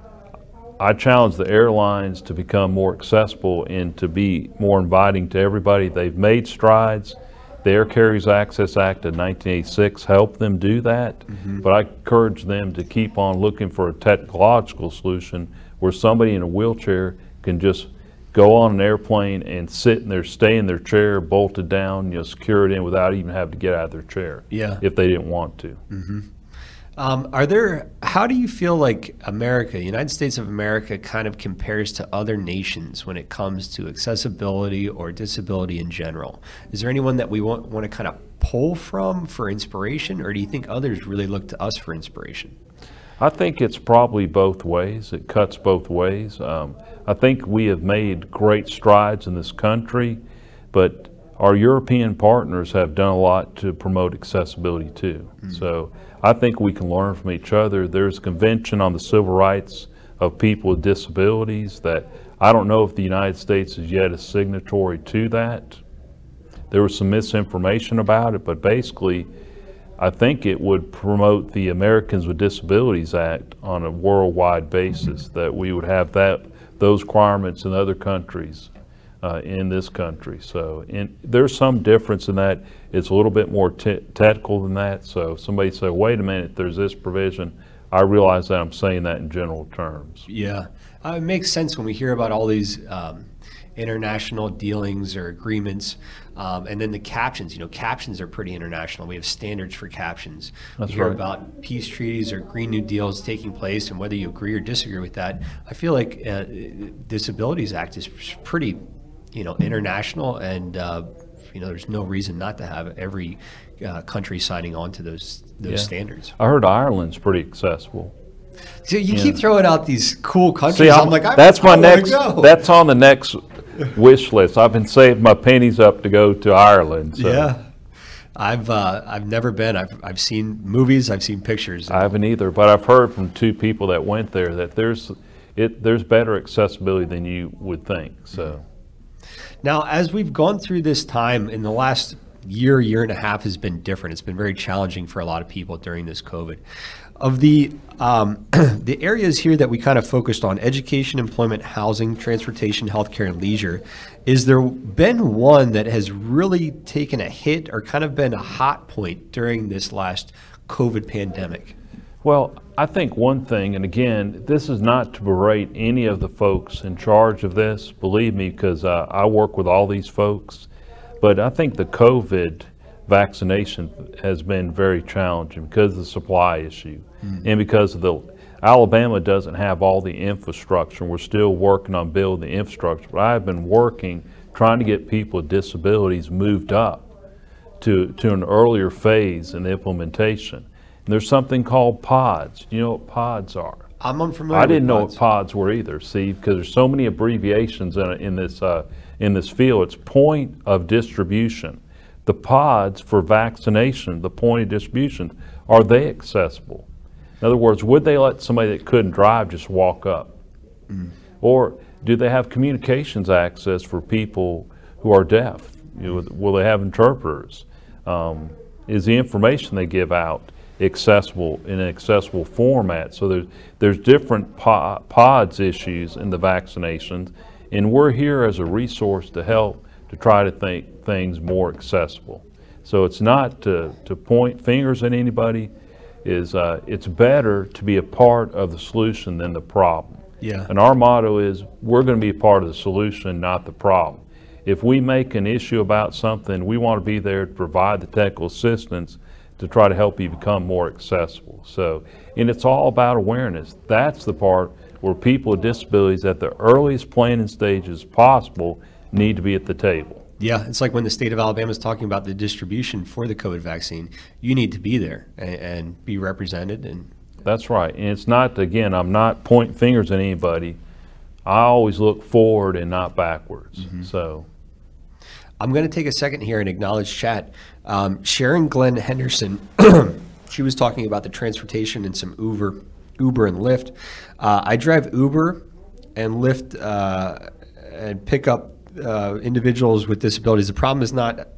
I challenge the airlines to become more accessible and to be more inviting to everybody. They've made strides. The Air Carriers Access Act of 1986 helped them do that, mm-hmm. but I encourage them to keep on looking for a technological solution where somebody in a wheelchair can just go on an airplane and sit in their, stay in their chair, bolted down, you know, secure it in without even having to get out of their chair. Yeah. If they didn't want to. Mm-hmm. Um, are there? How do you feel like America, United States of America, kind of compares to other nations when it comes to accessibility or disability in general? Is there anyone that we want want to kind of pull from for inspiration, or do you think others really look to us for inspiration? I think it's probably both ways. It cuts both ways. Um, I think we have made great strides in this country, but our European partners have done a lot to promote accessibility too. So I think we can learn from each other. There's a convention on the civil rights of people with disabilities that I don't know if the United States is yet a signatory to that. There was some misinformation about it, but basically, I think it would promote the Americans with Disabilities Act on a worldwide basis, that we would have that, those requirements in other countries, uh, in this country. So, in, there's some difference in that. It's a little bit more te- technical than that. So, if somebody say, wait a minute, there's this provision, I realize that I'm saying that in general terms. Yeah, uh, it makes sense when we hear about all these um, international dealings or agreements, um, and then the captions. You know, captions are pretty international. We have standards for captions. That's we hear right. about peace treaties or Green New Deals taking place, and whether you agree or disagree with that, I feel like uh, Disabilities Act is pretty, you know, international, and uh, you know, there's no reason not to have every uh, country signing on to those those Yeah. standards. I heard Ireland's pretty accessible. So you keep throwing out these cool countries. See, I'm, I'm, like, I, that's I my next. Go. That's on the next wish list. I've been saving my pennies up to go to Ireland. So Yeah, I've uh, I've never been. I've I've seen movies. I've seen pictures. I haven't either, but I've heard from two people that went there that there's it there's better accessibility than you would think. So Now, as we've gone through this time in the last year, year and a half has been different. It's been very challenging for a lot of people during this COVID. Of the um, <clears throat> the areas here that we kind of focused on: education, employment, housing, transportation, healthcare, and leisure. Is there been one that has really taken a hit or kind of been a hot point during this last COVID pandemic? Well, I think one thing, and again, this is not to berate any of the folks in charge of this, believe me, because uh, I work with all these folks. But I think the COVID vaccination has been very challenging because of the supply issue and because of the, Alabama doesn't have all the infrastructure. We're still working on building the infrastructure. But I've been working trying to get people with disabilities moved up to, to an earlier phase in the implementation. And there's something called pods. Do you know what pods are? I'm unfamiliar. I didn't know with what pods were either, see, because there's so many abbreviations in, in this, uh, in this field. It's point of distribution. The pods for vaccination, the point of distribution, are they accessible? In other words, would they let somebody that couldn't drive just walk up? Or do they have communications access for people who are deaf? You know, will they have interpreters? Um, is the information they give out accessible in an accessible format? So there's, there's different po- pods issues in the vaccinations, and we're here as a resource to help to try to think things more accessible. So it's not to, to point fingers at anybody, is uh, it's better to be a part of the solution than the problem. Yeah. And our motto is we're going to be a part of the solution, not the problem. If we make an issue about something, we want to be there to provide the technical assistance to try to help you become more accessible. So, and it's all about awareness. That's the part where people with disabilities at the earliest planning stages possible need to be at the table. Yeah, it's like when the state of Alabama is talking about the distribution for the COVID vaccine. You need to be there and, and be represented. And That's right. And it's not, again, I'm not pointing fingers at anybody. I always look forward and not backwards. Mm-hmm. So, I'm going to take a second here and acknowledge chat. Um, Sharon Glenn Henderson, <clears throat> she was talking about the transportation and some Uber, Uber and Lyft. Uh, I drive Uber and Lyft uh, and pick up uh, individuals with disabilities. The problem is not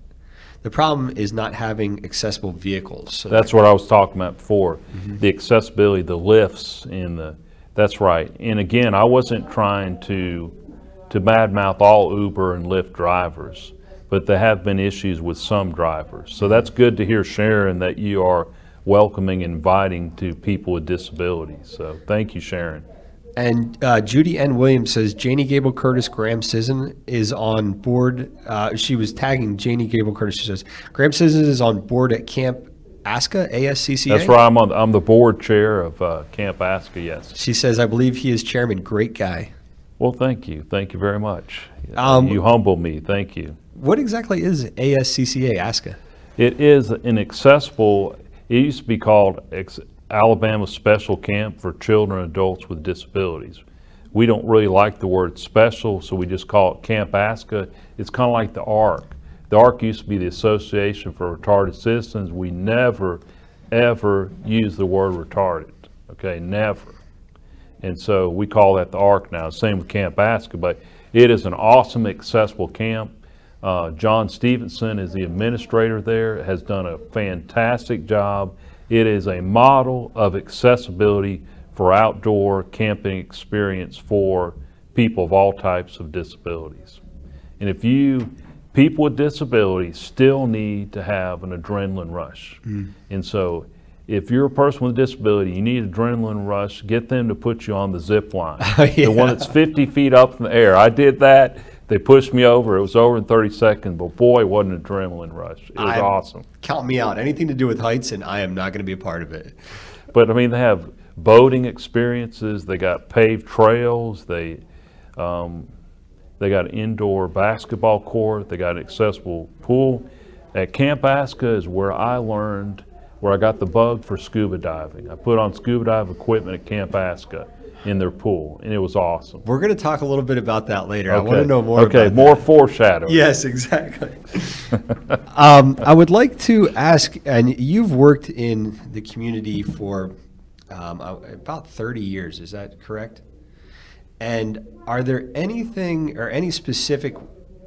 the problem is not having accessible vehicles. So That's what I was talking about before, the accessibility, the lifts and the, that's right. And again, I wasn't trying to, to badmouth all Uber and Lyft drivers, but there have been issues with some drivers. So that's good to hear, Sharon, that you are welcoming, and inviting to people with disabilities. So thank you, Sharon. And uh, Judy N. Williams says Janie Gable Curtis Graham Sisson is on board. Uh, she was tagging Janie Gable Curtis. She says Graham Sisson is on board at Camp ASCA, ASCCA. That's right, I'm on, I'm the board chair of uh, Camp ASCA, yes. She says, I believe he is chairman. Great guy. Well, thank you, thank you very much. Um, You humble me, thank you. What exactly is ASCCA, ASCA? It is an accessible, it used to be called Alabama Special Camp for Children and Adults with Disabilities. We don't really like the word special, so we just call it Camp ASCA. It's kind of like the ARC. The ARC used to be the Association for Retarded Citizens. We never, ever use the word retarded, okay, never. And so we call that the ARC now. Same with Camp ASCA, but it is an awesome, accessible camp. Uh, John Stevenson is the administrator there, has done a fantastic job. It is a model of accessibility for outdoor camping experience for people of all types of disabilities. And if you, people with disabilities still need to have an adrenaline rush. And so if you're a person with a disability, you need adrenaline rush, get them to put you on the zip line. <laughs> The one that's 50 feet up in the air. I did that. They pushed me over. It was over in 30 seconds, but boy, what an adrenaline rush. It was I'm- awesome. Count me out. Anything to do with heights, and I am not going to be a part of it. But I mean, they have boating experiences. They got paved trails. They um, they got an indoor basketball court. They got an accessible pool. At Camp Aska is where I learned where I got the bug for scuba diving. I put on scuba dive equipment at Camp Aska in their pool, and it was awesome. We're going to talk a little bit about that later. I want to know more Okay, more foreshadowing. Yes, exactly. <laughs> um, I would like to ask, and you've worked in the community for um, about 30 years, is that correct? And are there anything or any specific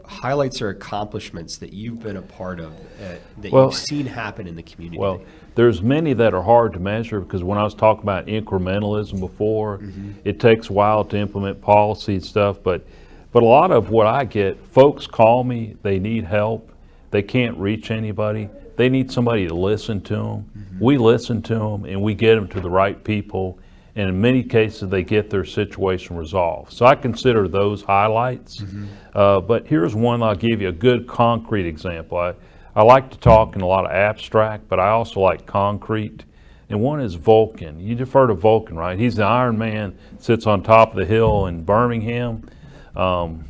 highlights or accomplishments that you've been a part of uh, that Well- you've seen happen in the community? Well, there's many that are hard to measure because when I was talking about incrementalism before, mm-hmm. it takes a while to implement policy and stuff. But, but a lot of what I get, folks call me, they need help, they can't reach anybody, they need somebody to listen to them. Mm-hmm. We listen to them and we get them to the right people. And in many cases, they get their situation resolved. So I consider those highlights. Mm-hmm. Uh, but here's one I'll give you a good concrete example. I, I like to talk in a lot of abstract, but I also like concrete. and one is Vulcan. You defer to Vulcan, right? He's the Iron Man, sits on top of the hill in Birmingham. Um,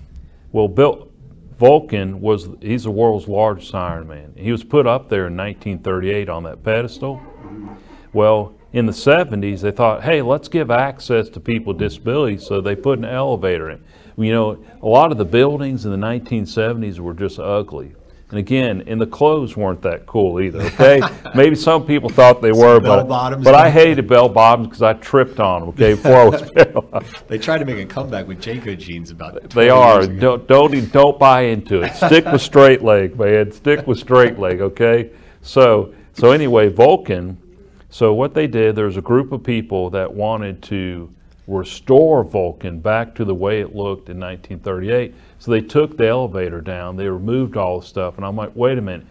well, Bill Vulcan was he's the world's largest Iron Man. He was put up there in 1938 on that pedestal. Well, in the 70s, they thought, hey, let's give access to people with disabilities, so they put an elevator in. You know, a lot of the buildings in the 1970s were just ugly. And again, and the clothes weren't that cool either. Okay, <laughs> maybe some people thought they were, but but I hated bell bottoms because I tripped on them. Okay, before I was <laughs> They tried to make a comeback with JNCO jeans about 20 They are. Don't, don't don't buy into it. Stick with straight leg, man. Stick with straight leg. Okay. So so anyway, Vulcan. So what they did, there was a group of people that wanted to restore Vulcan back to the way it looked in 1938. So they took the elevator down. They removed all the stuff, and I'm like, wait a minute.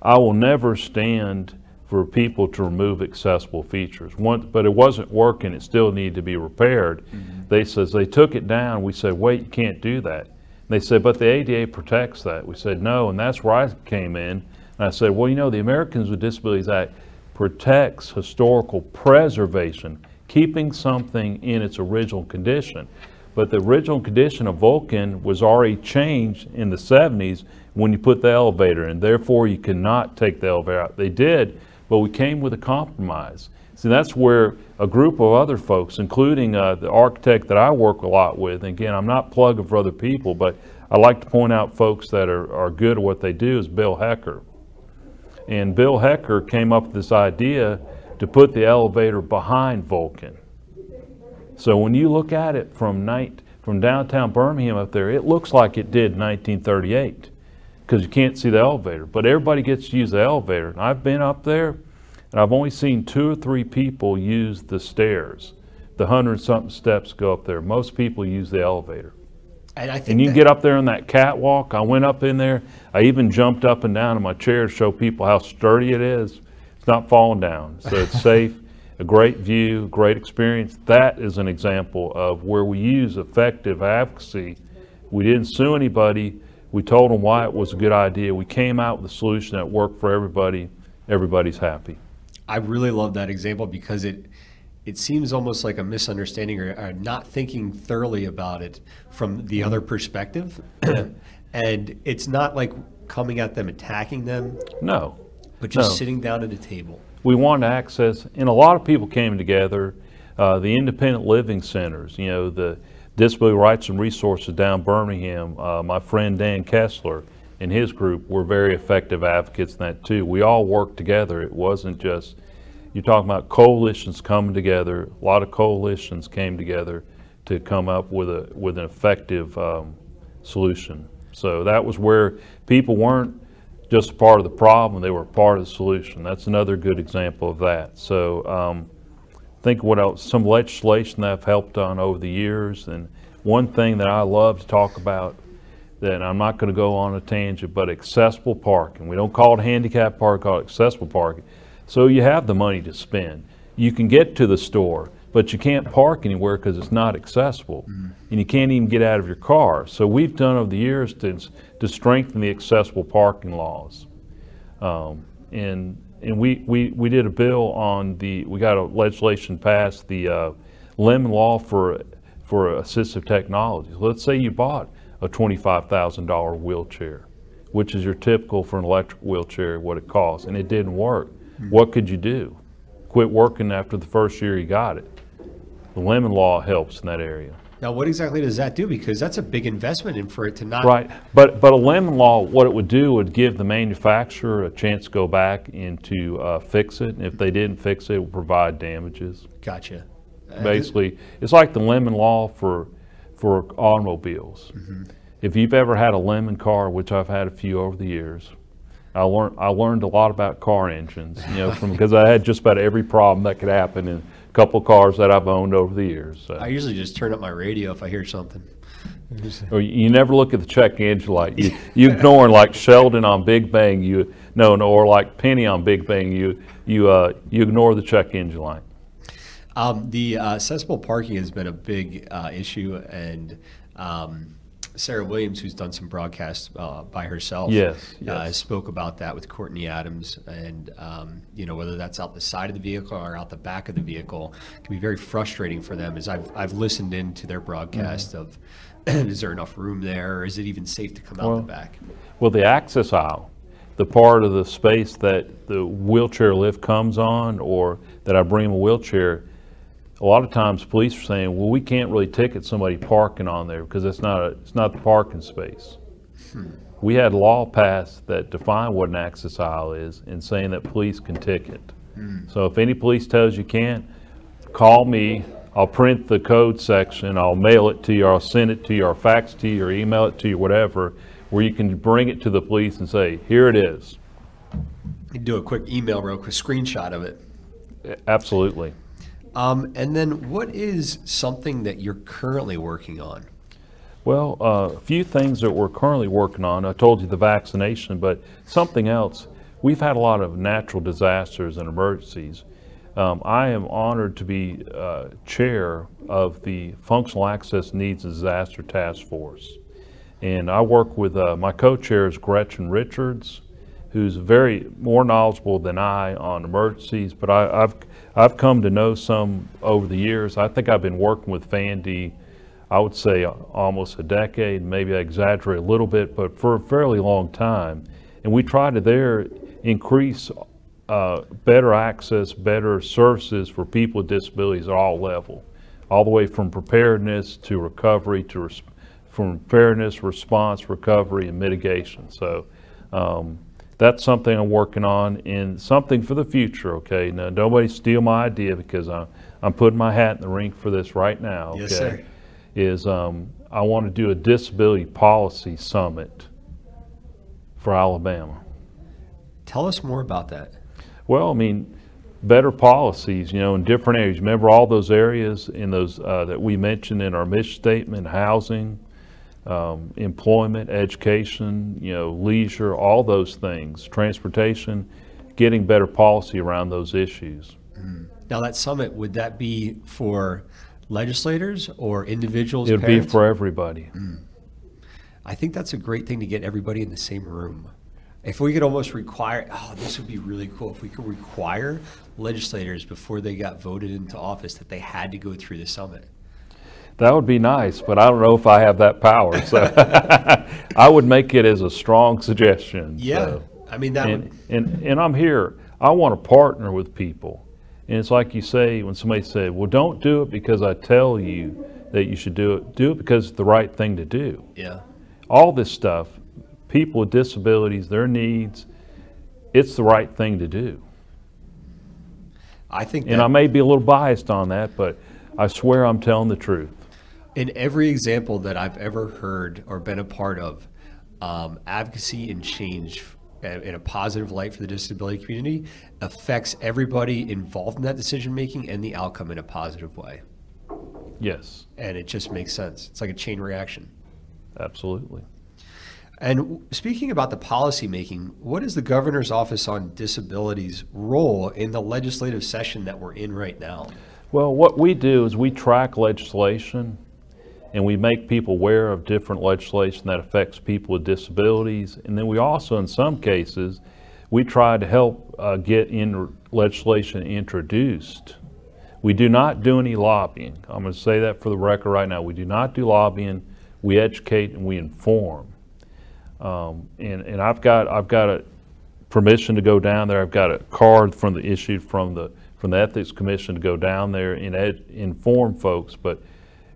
I will never stand for people to remove accessible features. One, but it wasn't working. It still needed to be repaired. Mm-hmm. They says they took it down. We said, wait, you can't do that. And they said, but the ADA protects that. We said, no, and that's where I came in. And I said, well, you know, the Americans with Disabilities Act protects historical preservation, keeping something in its original condition. But the original condition of Vulcan was already changed in the 70s when you put the elevator in. Therefore, you cannot take the elevator out. They did, but we came with a compromise. See, that's where a group of other folks, including uh, the architect that I work a lot with, and again, I'm not plugging for other people, but I like to point out folks that are, are good at what they do, is Bill Hecker. And Bill Hecker came up with this idea to put the elevator behind Vulcan. So when you look at it from night from downtown Birmingham up there, it looks like it did in 1938 because you can't see the elevator. But everybody gets to use the elevator. And I've been up there, and I've only seen two or three people use the stairs. The hundred something steps go up there. Most people use the elevator. And I think And you that- get up there on that catwalk. I went up in there. I even jumped up and down in my chair to show people how sturdy it is. It's not falling down, so it's safe. A great view, great experience. That is an example of where we use effective advocacy. We didn't sue anybody. We told them why it was a good idea. We came out with a solution that worked for everybody. Everybody's happy. I really love that example because it it seems almost like a misunderstanding or, or not thinking thoroughly about it from the other perspective. <clears throat> and it's not like coming at them attacking them, No, but just No. sitting down at a table. We wanted access, and a lot of people came together. Uh, the independent living centers, you know, the disability rights and resources down Birmingham. Uh, my friend Dan Kessler and his group were very effective advocates in that too. We all worked together. It wasn't just you're talking about coalitions coming together. A lot of coalitions came together to come up with a with an effective um, solution. So that was where people weren't just part of the problem, they were part of the solution. That's another good example of that. So um, think what else, some legislation that I've helped on over the years, and one thing that I love to talk about that I'm not going to go on a tangent, but accessible parking. We don't call it handicap parking, call it accessible parking. So you have the money to spend. You can get to the store, but you can't park anywhere because it's not accessible. And you can't even get out of your car. So we've done over the years to, to strengthen the accessible parking laws. Um, and and we, we, we did a bill on the, we got a legislation passed, the uh, lemon law for, for assistive technologies. Let's say you bought a $25,000 wheelchair, which is your typical for an electric wheelchair, what it costs, and it didn't work. What could you do? Quit working after the first year you got it. The lemon law helps in that area. Now, what exactly does that do? Because that's a big investment in for it to not. Right, but, but a lemon law, what it would do would give the manufacturer a chance to go back and to uh, fix it. And if they didn't fix it, it would provide damages. Gotcha. Uh, Basically, it's like the lemon law for, for automobiles. If you've ever had a lemon car, which I've had a few over the years, I learned, I learned a lot about car engines, you know, from, because I had just about every problem that could happen in couple cars that I've owned over the years. so. I usually just turn up my radio if I hear something. Or you never look at the check engine light. You, you ignore like Sheldon on Big Bang. You no, no, or like Penny on Big Bang. You you uh, you ignore the check engine light. Um, the uh, accessible parking has been a big uh, issue, and um, Sarah Williams, who's done some broadcasts uh, by herself, Yes, Uh, spoke about that with Courtney Adams, and um, you know whether that's out the side of the vehicle or out the back of the vehicle can be very frustrating for them. As I've I've listened into their broadcast of, <clears throat> is there enough room there, or is it even safe to come out the back? Well, the access aisle, the part of the space that the wheelchair lift comes on, or that I bring a wheelchair, a lot of times police are saying, well, we can't really ticket somebody parking on there because it's not a, it's not the parking space. Hmm. We had law passed that define what an access aisle is and saying that police can ticket. Hmm. So if any police tells you can't, call me, I'll print the code section, I'll mail it to you, I'll send it to you, or fax to you, or email it to you, whatever, where you can bring it to the police and say, here it is. You do a quick email, real quick screenshot of it. Absolutely. Um, and then, what is something that you're currently working on? Well, uh, a few things that we're currently working on. I told you the vaccination, but something else. We've had a lot of natural disasters and emergencies. Um, I am honored to be uh, chair of the Functional Access Needs Disaster Task Force. And I work with, uh, my co-chair is Gretchen Richards, who's very more knowledgeable than I on emergencies, but I, I've, I've come to know some over the years. I think I've been working with Fandy, I would say almost a decade, maybe I exaggerate a little bit, but for a fairly long time. And we try to there increase uh, better access, better services for people with disabilities at all level, all the way from preparedness to recovery to res- from preparedness, response, recovery, and mitigation. So um, that's something I'm working on and something for the future. Okay, now nobody steal my idea because I'm I'm putting my hat in the ring for this right now. Okay? Yes, sir. Is um, I want to do a disability policy summit for Alabama. Tell us more about that. Well, I mean, better policies, you know, in different areas. Remember all those areas in those uh, that we mentioned in our mission statement: housing, um, employment, education, you know, leisure, all those things, transportation. Getting better policy around those issues. Now, that summit would that be for legislators or individuals? It would be for everybody. I think that's a great thing to get everybody in the same room. If we could almost require, oh, this would be really cool. If we could require legislators before they got voted into office that they had to go through the summit. That would be nice, but I don't know if I have that power. So <laughs> I would make it as a strong suggestion. Yeah, so. I mean that. And, would, and, and I'm here, I want to partner with people. And it's like you say, when somebody said, well, don't do it because I tell you that you should do it. Do it because it's the right thing to do. yeah, All this stuff, people with disabilities, their needs, it's the right thing to do. I think And I may be a little biased on that, but I swear I'm telling the truth. In every example that I've ever heard or been a part of, um, advocacy and change in a positive light for the disability community affects everybody involved in that decision making and the outcome in a positive way. Yes, And it just makes sense. It's like a chain reaction. absolutely. And speaking about the policy making, what is the governor's office on disabilities role in the legislative session that we're in right now? Well, what we do is we track legislation and we make people aware of different legislation that affects people with disabilities. And then we also, in some cases, we try to help uh, get in legislation introduced. We do not do any lobbying. I'm going to say that for the record right now. We do not do lobbying. We educate and we inform. Um, and, and I've got I've got a permission to go down there. I've got a card from the issued from the from the Ethics Commission to go down there and ed, inform folks. But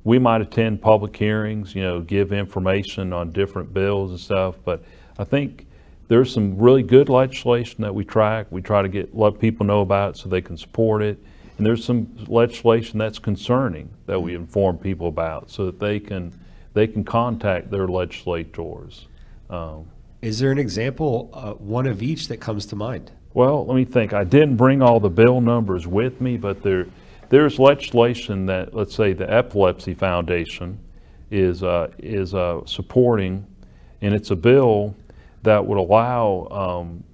we might attend public hearings, you know, give information on different bills and stuff. But I think there's some really good legislation that we track. We try to get let people know about it so they can support it. And there's some legislation that's concerning that we inform people about so that they can they can contact their legislators. Um, Is there an example, uh, one of each that comes to mind? well, let me think. I didn't bring all the bill numbers with me, but there, there's legislation that, let's say, the Epilepsy Foundation is, uh, is uh, supporting, and it's a bill that would allow um,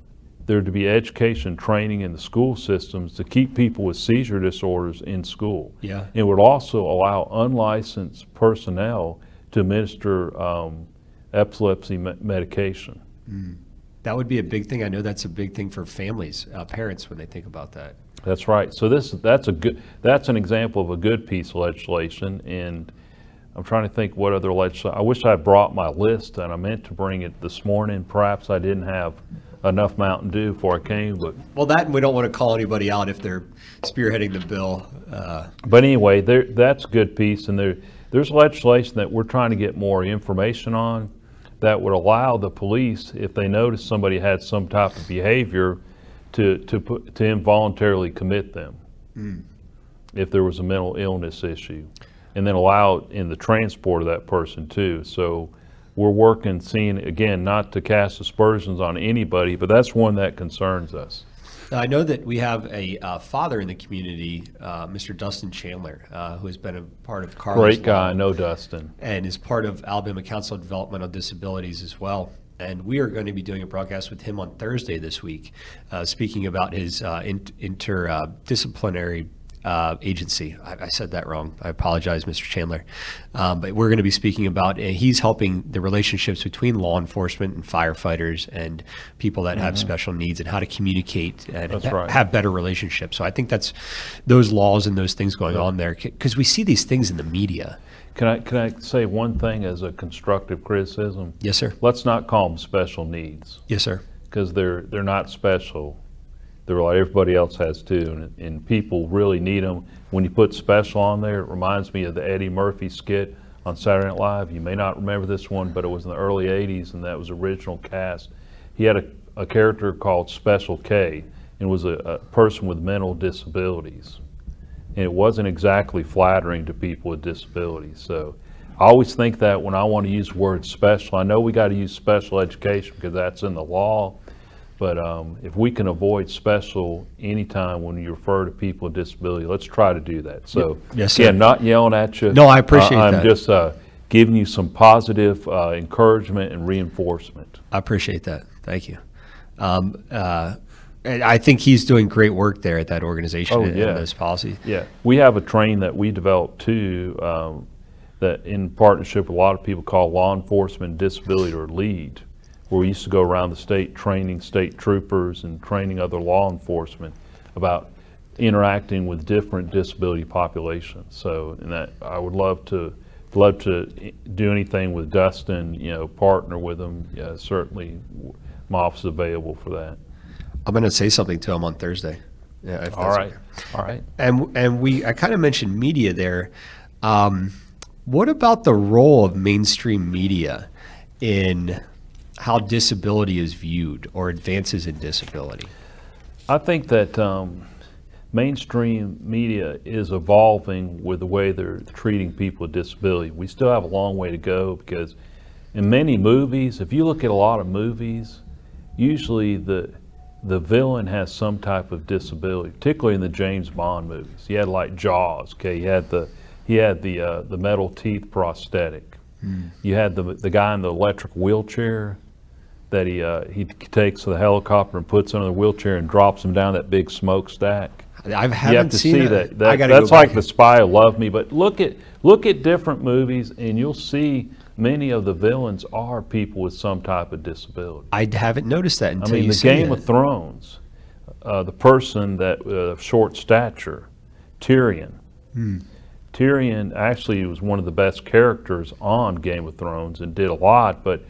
there to be education training in the school systems to keep people with seizure disorders in school. Yeah. It would also allow unlicensed personnel to administer um, epilepsy me- medication. That would be a big thing. I know that's a big thing for families, uh, parents, when they think about that. That's right. So this, that's a good, that's an example of a good piece of legislation, and I'm trying to think what other legislation, I wish I brought my list, and I meant to bring it this morning. Perhaps I didn't have enough Mountain Dew before I came, but, Well, that, we don't want to call anybody out if they're spearheading the bill. Uh, but anyway, there, that's a good piece, and there, there's legislation that we're trying to get more information on that would allow the police, if they noticed somebody had some type of behavior, to, to put, to involuntarily commit them. Hmm. if there was a mental illness issue, and then allow it in the transport of that person too. So we're working, seeing, again, not to cast aspersions on anybody, but that's one that concerns us. Now, I know that we have a uh, father in the community, uh, Mr. Dustin Chandler, uh, who has been a part of Carlos Great guy, know Dustin. and is part of Alabama Council of Developmental Disabilities as well. And we are going to be doing a broadcast with him on Thursday this week, uh, speaking about his uh, in, interdisciplinary uh, agency. I, I said that wrong. I apologize, Mr. Chandler. Um, but we're going to be speaking about, uh, he's helping the relationships between law enforcement and firefighters and people that have special needs and how to communicate and ha- right. have better relationships. So I think that's those laws and those things going on there because we see these things in the media. Can I, can I say one thing as a constructive criticism? Yes, sir. Let's not call them special needs, Yes, sir. because they're, they're not special. They're like everybody else has too, and, and people really need them. When you put special on there, it reminds me of the Eddie Murphy skit on Saturday Night Live. You may not remember this one, but it was in the early 80s, and that was original cast. He had a, a character called Special K, and was a, a person with mental disabilities. And it wasn't exactly flattering to people with disabilities. So I always think that when I want to use the word special, I know we got to use special education because that's in the law. But um, if we can avoid special anytime when you refer to people with disability, let's try to do that. So, Yes, sir. again, not yelling at you. No, I appreciate Uh, I'm that. just uh, giving you some positive uh, encouragement and reinforcement. I appreciate that. Thank you. Um, uh, and I think he's doing great work there at that organization Oh, and yeah. those policies. Yeah, we have a train that we developed too, um, that in partnership with a lot of people call Law Enforcement Disability or LEAD, where we used to go around the state training state troopers and training other law enforcement about interacting with different disability populations. So, and that, I would love to, love to do anything with Dustin, you know, partner with him. Yeah, certainly, my office is available for that. I'm going to say something to him on Thursday. Yeah, if all right, okay. all right. And and we I kind of mentioned media there. Um, what about the role of mainstream media in how disability is viewed or advances in disability? I think that um, mainstream media is evolving with the way they're treating people with disability. We still have a long way to go because in many movies, if you look at a lot of movies, usually the the villain has some type of disability, particularly in the James Bond movies. He had like Jaws, okay? He had the he had the uh, the metal teeth prosthetic. You had the the guy in the electric wheelchair that he uh, he takes the helicopter and puts under the wheelchair and drops him down that big smokestack. I haven't You have to seen see that. that. That's like the Spy Who Loved Me. But look at look at different movies, and you'll see many of the villains are people with some type of disability. I haven't noticed that I mean, the Game that. of Thrones, uh, the person that uh, of short stature, Tyrion. Hmm. Tyrion actually was one of the best characters on Game of Thrones and did a lot, but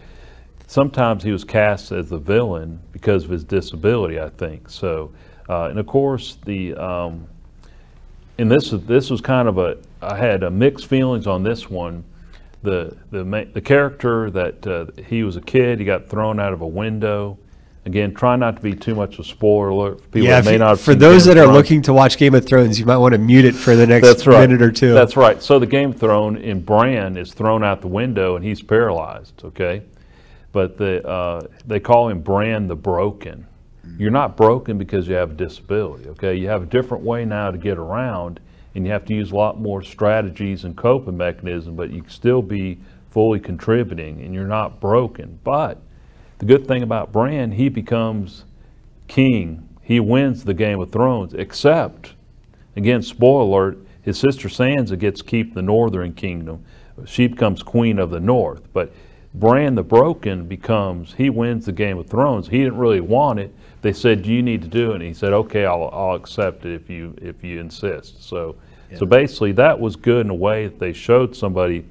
sometimes he was cast as the villain because of his disability, I think. So, uh, and of course, the um, and this this was kind of a I had a mixed feelings on this one. The the the character that uh, he was a kid, he got thrown out of a window. Again, try not to be too much of a spoiler for people yeah, that may you- not. have for those Game that are looking to watch Game of Thrones, you might want to mute it for the next right. minute or two. That's right. So the Game of Thrones in Bran is thrown out the window and he's paralyzed. Okay, but the uh, they call him Bran the Broken. You're not broken because you have a disability. Okay, you have a different way now to get around, and you have to use a lot more strategies and coping mechanisms. But you can still be fully contributing, and you're not broken. But the good thing about Bran, he becomes king. He wins the Game of Thrones, except Again, spoiler alert, his sister Sansa gets to keep the Northern Kingdom, she becomes queen of the North. But Bran the Broken becomes, he wins the Game of Thrones. He didn't really want it. They said, you need to do it. And he said, okay, I'll, I'll accept it if you, if you insist. So, so basically that was good in a way that they showed somebody,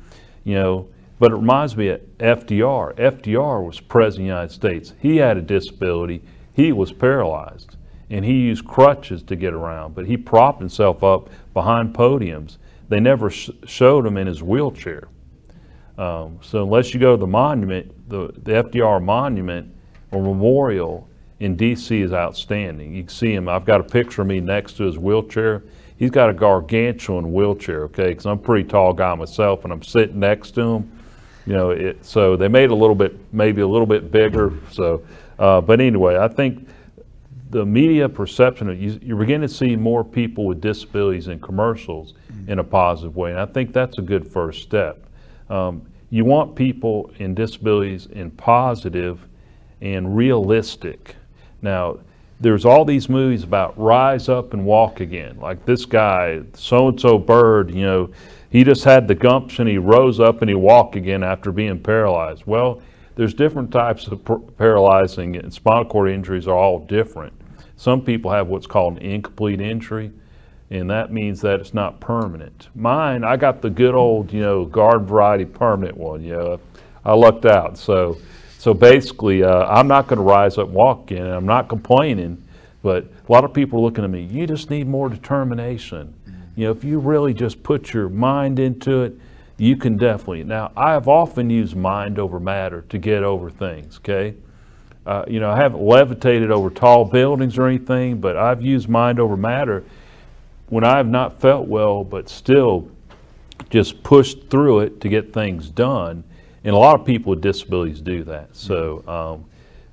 you know, but it reminds me of FDR. FDR was president of the United States. He had a disability. He was paralyzed and he used crutches to get around, but he propped himself up behind podiums. They never sh- showed him in his wheelchair. Um, so unless you go to the monument, the, the FDR monument or memorial in D.C. is outstanding. You can see him. I've got a picture of me next to his wheelchair. He's got a gargantuan wheelchair, okay, because I'm a pretty tall guy myself, and I'm sitting next to him. You know, it, so they made a little bit, maybe a little bit bigger. So, uh, but anyway, I think the media perception of you, you're beginning to see more people with disabilities in commercials in a positive way, and I think that's a good first step. Um, you want people in disabilities in positive and realistic. Now, there's all these movies about rise up and walk again. Like this guy, so and so bird, you know, he just had the gumption, he rose up and he walked again after being paralyzed. Well, there's different types of par- paralyzing, and spinal cord injuries are all different. Some people have what's called an incomplete injury, and that means that it's not permanent. Mine, I got the good old, you know, garden variety permanent one. You know, I lucked out. So, so basically, uh, I'm not going to rise up and walk in. I'm not complaining, but a lot of people are looking at me. You just need more determination. You know, if you really just put your mind into it, you can definitely. Now, I have often used mind over matter to get over things. Okay. Uh, you know, I haven't levitated over tall buildings or anything, but I've used mind over matter when I have not felt well, but still just pushed through it to get things done. And a lot of people with disabilities do that. So um,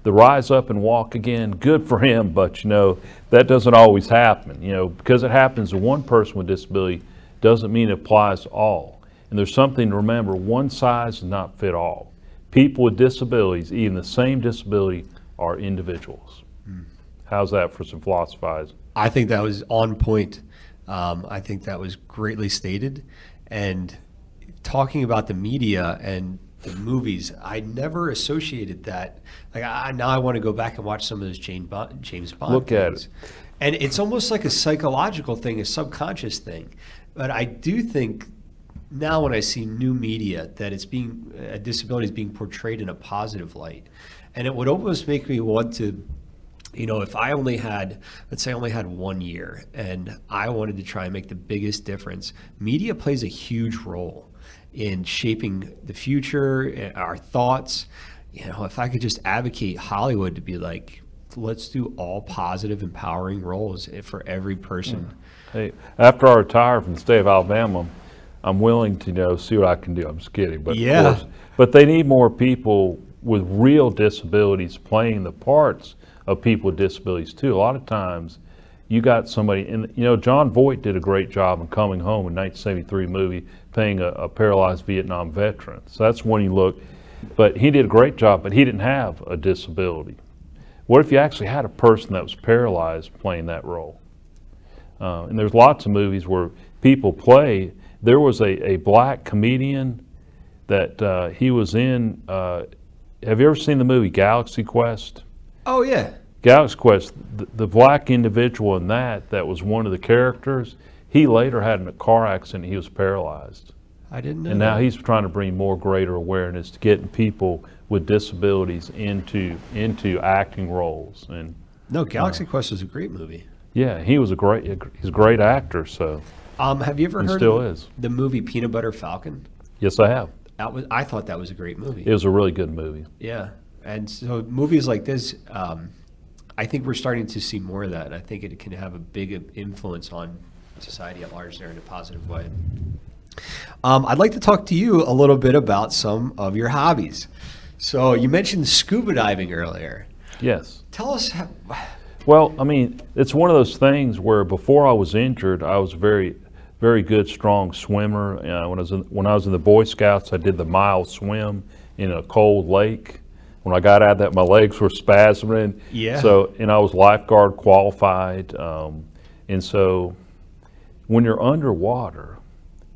the rise up and walk again, good for him, but you know, that doesn't always happen. You know, because it happens to one person with disability doesn't mean it applies to all. And there's something to remember, one size does not fit all. People with disabilities, even the same disability, are individuals. How's that for some philosophizing? I think that was on point. Um, I think that was greatly stated. And talking about the media and the movies, I never associated that. Like I, now, I want to go back and watch some of those James Bond. James Bond Look at things. and it's almost like a psychological thing, a subconscious thing. But I do think now when I see new media that it's being a disability is being portrayed in a positive light, and it would almost make me want to you know, if I only had, let's say I only had one year and I wanted to try and make the biggest difference, media plays a huge role in shaping the future, eh, our thoughts. You know, if I could just advocate Hollywood to be like, let's do all positive, empowering roles eh, for every person. Hey, after I retire from the state of Alabama, I'm willing to you know see what I can do. I'm just kidding, but Yeah. course- but they need more people with real disabilities playing the parts of people with disabilities too. A lot of times, you got somebody, and you know, Jon Voight did a great job in Coming Home in 1973 movie, playing a, a paralyzed Vietnam veteran. So that's when you look, but he did a great job, but he didn't have a disability. What if you actually had a person that was paralyzed playing that role? Uh, and there's lots of movies where people play. There was a, a black comedian that uh, he was in. Uh, have you ever seen the movie Galaxy Quest? Oh yeah, Galaxy Quest, the, the black individual in that, that was one of the characters, he later had a car accident. He was paralyzed. I didn't know. And now that. he's trying to bring more greater awareness to getting people with disabilities into into acting roles. And no, Galaxy Quest was a great movie. yeah, he was a great he's a great actor. So Um, have you ever He heard still of is. the movie Peanut Butter Falcon? yes, I have. That was I thought that was a great movie. It was a really good movie. Yeah, and so movies like this, um, I think we're starting to see more of that. And I think it can have a big influence on society at large there in a positive way. Um, I'd like to talk to you a little bit about some of your hobbies. So you mentioned scuba diving earlier. Yes. Tell us how. Well, I mean, it's one of those things where before I was injured, I was very, very good, strong swimmer. Uh, when I was in, when I was in the Boy Scouts, I did the mile swim in a cold lake. When I got out of that, my legs were spasming. Yeah. So, and I was lifeguard qualified, um, and so when you're underwater,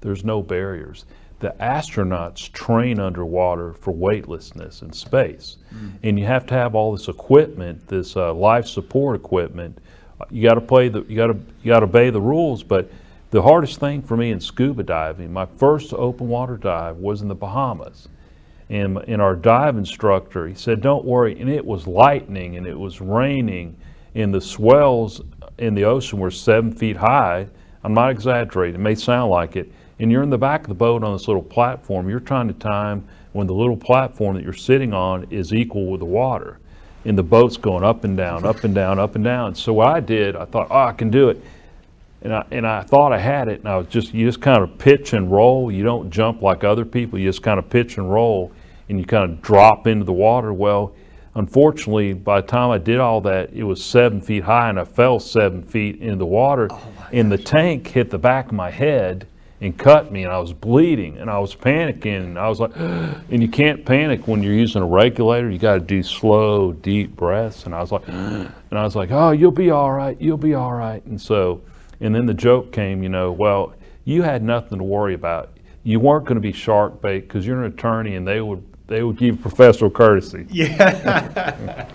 there's no barriers. the astronauts train underwater for weightlessness in space. And you have to have all this equipment, this uh, life support equipment. You got to play the, you got to, you got to obey the rules. But the hardest thing for me in scuba diving, my first open water dive was in the Bahamas. And our dive instructor, he said, don't worry. And it was lightning and it was raining and the swells in the ocean were seven feet high. I'm not exaggerating. It may sound like it. And you're in the back of the boat on this little platform. You're trying to time when the little platform that you're sitting on is equal with the water. And the boat's going up and down, up and down, up and down. So what I did, I thought, oh, I can do it. And I, and I thought I had it, and I was just, you just kind of pitch and roll. You don't jump like other people. You just kind of pitch and roll, and you kind of drop into the water. Well, unfortunately, by the time I did all that, it was seven feet high, and I fell seven feet into the water. Oh and the tank hit the back of my head and cut me, and I was bleeding, and I was panicking, and I was like, <gasps> and you can't panic when you're using a regulator. You got to do slow, deep breaths, and I was like, <gasps> and I was like, oh, you'll be all right, you'll be all right, and so. And then the joke came, you know, well, you had nothing to worry about. You weren't going to be shark bait because you're an attorney and they would they would give professional courtesy. <laughs> Yeah.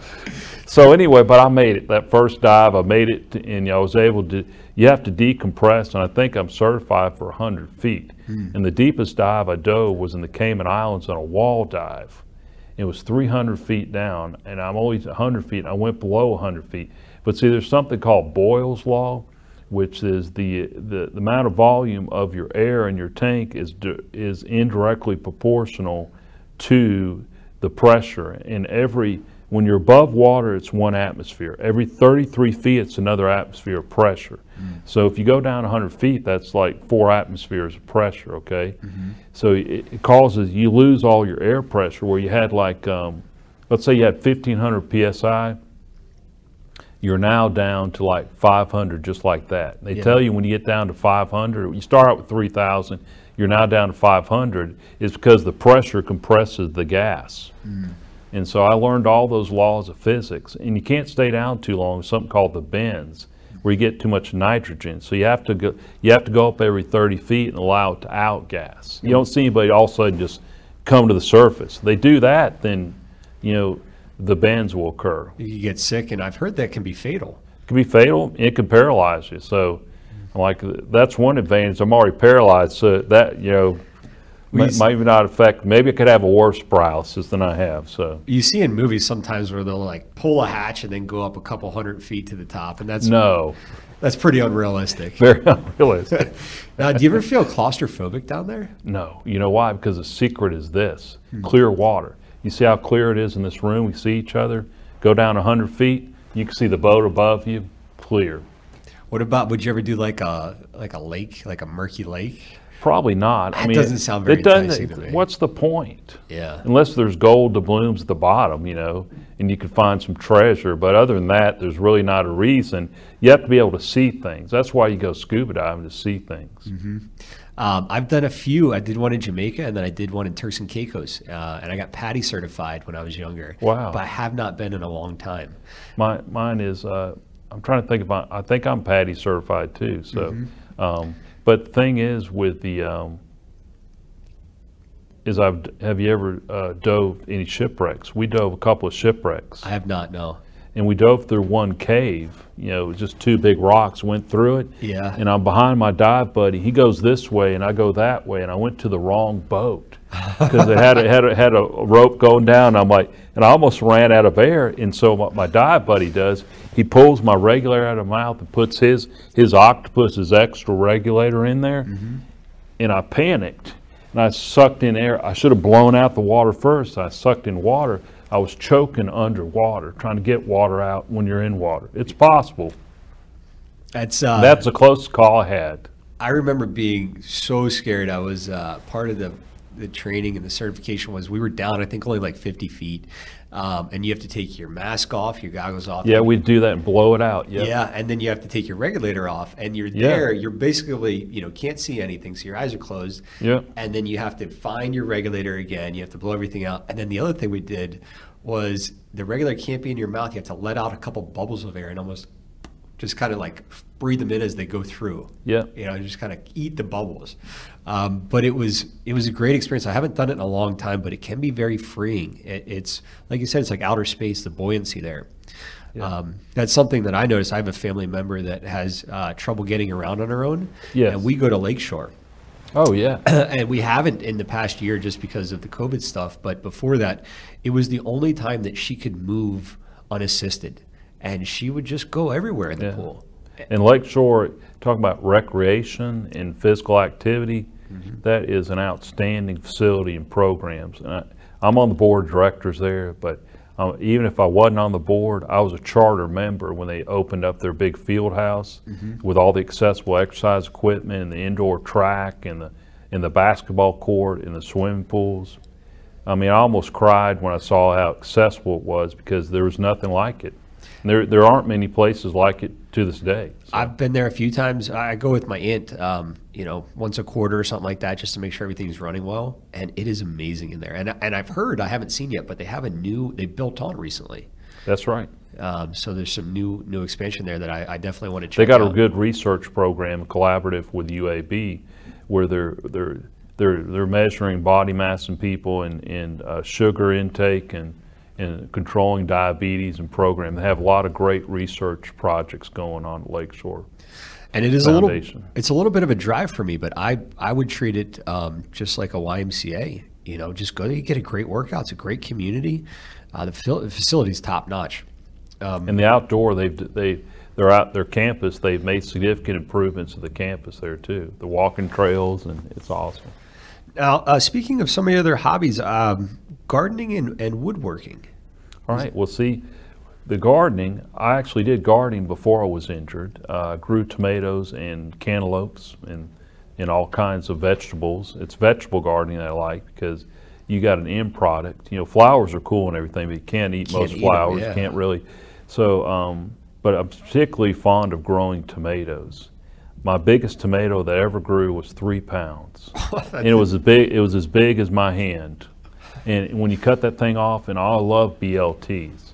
So anyway, but I made it that first dive. I made it, to, and I was able to. You have to decompress, and I think I'm certified for 100 feet. Hmm. And the deepest dive I dove was in the Cayman Islands on a wall dive. It was 300 feet down, and I'm always 100 feet. I went below 100 feet. But see, there's something called Boyle's law, which is the, the, the amount of volume of your air in your tank is, is indirectly proportional to the pressure. And every, when you're above water, it's one atmosphere. Every 33 feet, it's another atmosphere of pressure. So if you go down 100 feet, that's like four atmospheres of pressure, okay? So it, it causes, you lose all your air pressure where you had like, um, let's say you had 1500 psi you're now down to like 500 just like that they Yeah. tell you when you get down to 500 you start out with 3000 you're now down to 500 is because the pressure compresses the gas hmm. and so i learned all those laws of physics and you can't stay down too long something called the bends where you get too much nitrogen so you have to go you have to go up every 30 feet and allow it to outgas you don't see anybody all of a sudden just come to the surface they do that then you know the bends will occur you get sick, and I've heard that can be fatal. it can be fatal. It can paralyze you. So, like that's one advantage. I'm already paralyzed, so that you know might, s- not affect. Maybe I could have a worse paralysis than I have. So, You see in movies sometimes where they'll like pull a hatch and then go up a couple hundred feet to the top, and that's no, that's pretty unrealistic. <laughs> very unrealistic. <laughs> Now, do you ever feel claustrophobic down there? no, you know why? Because the secret is this: Hmm. clear water. You see how clear it is in this room? We see each other. Go down 100 feet, you can see the boat above you, clear. What about? Would you ever do like a like a lake, like a murky lake? Probably not. I That mean, doesn't sound very it doesn't- enticing to me. What's the point? Yeah. unless there's gold doubloons at the bottom, you know, and you could find some treasure. But other than that, there's really not a reason. You have to be able to see things. That's why you go scuba diving to see things. Um, I've done a few. I did one in Jamaica, and then I did one in Turks and Caicos, uh, and I got PADI certified when I was younger. Wow. But I have not been in a long time. My mine is. Uh, I'm trying to think about. I think I'm PADI certified too. So, um, but the thing is with the. Um, is I've have you ever uh, dove any shipwrecks? We dove a couple of shipwrecks. I have not. No. and we dove through one cave. You know, just two big rocks. Went through it. Yeah. And I'm behind my dive buddy. He goes this way, and I go that way, and I went to the wrong boat because it had a, had a, had a rope going down. I'm like, and I almost ran out of air. And so what my dive buddy does, he pulls my regulator out of my mouth and puts his his octopus's extra regulator in there, and I panicked. And I sucked in air. I should have blown out the water first. I sucked in water. I was choking underwater, trying to get water out when you're in water. It's possible. That's uh, That's the closest call I had. I remember being so scared. I was uh, part of the the training and the certification was we were down. I think only like 50 feet, um, and you have to take your mask off, your goggles off. Yeah, we'd do that and blow it out. Yeah. Yeah, and then you have to take your regulator off, and you're Yeah. there. You're basically, you know, can't see anything, so your eyes are closed. Yeah. And then you have to find your regulator again. You have to blow everything out. And then the other thing we did was the regulator can't be in your mouth. You have to let out a couple bubbles of air and almost just kind of like breathe them in as they go through. Yeah. You know, just kind of eat the bubbles. Um, but it was it was a great experience. I haven't done it in a long time, but it can be very freeing. It, it's like you said, it's like outer space, the buoyancy there. Um, that's something that I noticed. I have a family member that has uh, trouble getting around on her own. Yeah. And we go to Lakeshore. Oh, yeah. <clears throat> and we haven't in the past year just because of the COVID stuff. But before that, it was the only time that she could move unassisted, and she would just go everywhere in the Yeah. pool. And Lakeshore, talking about recreation and physical activity, Mm-hmm. that is an outstanding facility and programs. And I, I'm on the board of directors there, but um, even if I wasn't on the board, I was a charter member when they opened up their big field house Mm-hmm. with all the accessible exercise equipment and the indoor track and the and the basketball court and the swimming pools. I mean, I almost cried when I saw how accessible it was because there was nothing like it. There, there aren't many places like it to this day. So- I've been there a few times. I go with my aunt, um, you know, once a quarter or something like that, just to make sure everything's running well. And it is amazing in there. And and I've heard, I haven't seen yet, but they have a new, they built on recently. That's right. Um, so there's some new new expansion there that I, I definitely want to check. They got a good research program, collaborative with UAB, where they're they're they're they're measuring body mass in people and and uh, sugar intake and and controlling diabetes and program. They have a lot of great research projects going on at Lakeshore. And it is Foundation. a little, it's a little bit of a drive for me, but I, I would treat it um, just like a YMCA. You know, just go there, you get a great workout. It's a great community. Uh, the, the facility's top notch. And the outdoor, they've they they're out their campus. They've made significant improvements to the campus there too. The walking trails and it's awesome. Now, uh, speaking of some of the other hobbies, um, gardening and, and woodworking. All right. Well, see, the gardening, I actually did gardening before I was injured. Uh, grew tomatoes and cantaloupes and, and all kinds of vegetables. It's vegetable gardening that I like because you got an end product. You know, flowers are cool and everything, but you can't eat Can't most eat flowers. yeah. Can't really. So, um, but I'm particularly fond of growing tomatoes. My biggest tomato that ever grew was three pounds, <laughs> and it was as big. It was as big as my hand. And when you cut that thing off, and I love BLTs,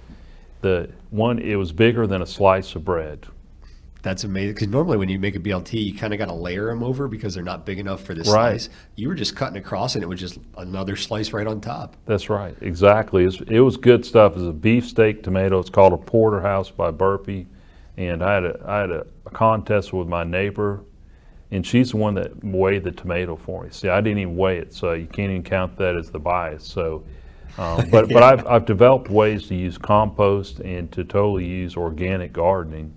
the one it was bigger than a slice of bread. That's amazing. Because normally when you make a BLT, you kind of got to layer them over because they're not big enough for this Right. slice. You were just cutting across and it was just another slice right on top. That's right, exactly. It's, it was good stuff. It's a beefsteak tomato. It's called a porterhouse by Burpee, and I had a I had a, a contest with my neighbor, and she's the one that weighed the tomato for me. See, I didn't even weigh it, so you can't even count that as the bias. So, um, but but I've <laughs> I've developed ways to use compost and to totally use organic gardening,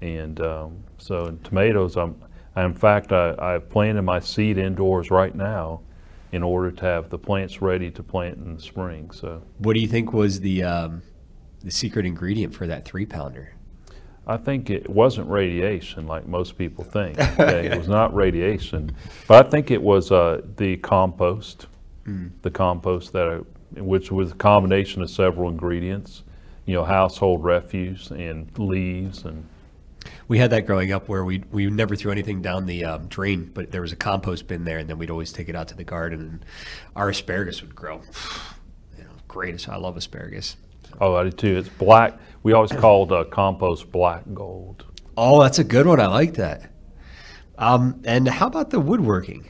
and um, so in tomatoes, I'm. I, in fact, I, I've planted my seed indoors right now, in order to have the plants ready to plant in the spring. So What do you think was the um, the secret ingredient for that three pounder? I think it wasn't radiation like most people <laughs> think. Okay? it was not radiation, but I think it was uh, the compost, the compost that, I, which was a combination of several ingredients, you know, household refuse and leaves and We had that growing up where we we never threw anything down the um, drain, but there was a compost bin there, and then we'd always take it out to the garden, and our asparagus would grow. <sighs> You know, great. I love asparagus. Oh, I do too. It's black. We always called uh, compost black gold. Oh, that's a good one. I like that. Um, and how about the woodworking?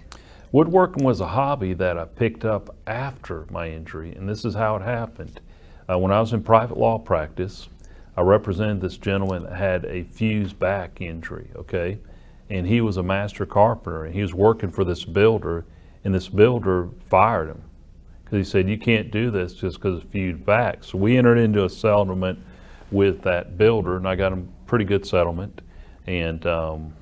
Woodworking was a hobby that I picked up after my injury, and this is how it happened. Uh, when I was in private law practice, I represented this gentleman that had a fused back injury, okay? And he was a master carpenter, and he was working for this builder, and this builder fired him he said, You can't do this just because of fused back. So we entered into a settlement with that builder, and I got him a pretty good settlement. And um,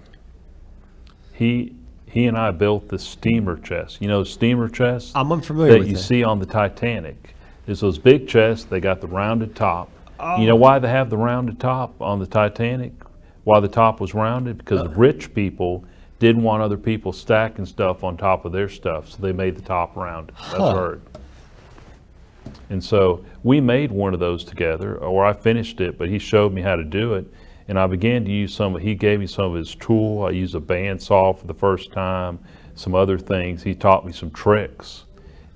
he he and I built the steamer chest. You know, steamer chest I'm unfamiliar that with you that. see on the Titanic. There's those big chests. They got the rounded top. Oh. You know why they have the rounded top on the Titanic? Why the top was rounded? Because rich people didn't want other people stacking stuff on top of their stuff, so they made the top rounded. That's Huh. heard. And so we made one of those together, or I finished it, but he showed me how to do it. And I began to use some, he gave me some of his tool. I used a bandsaw for the first time, some other things. He taught me some tricks.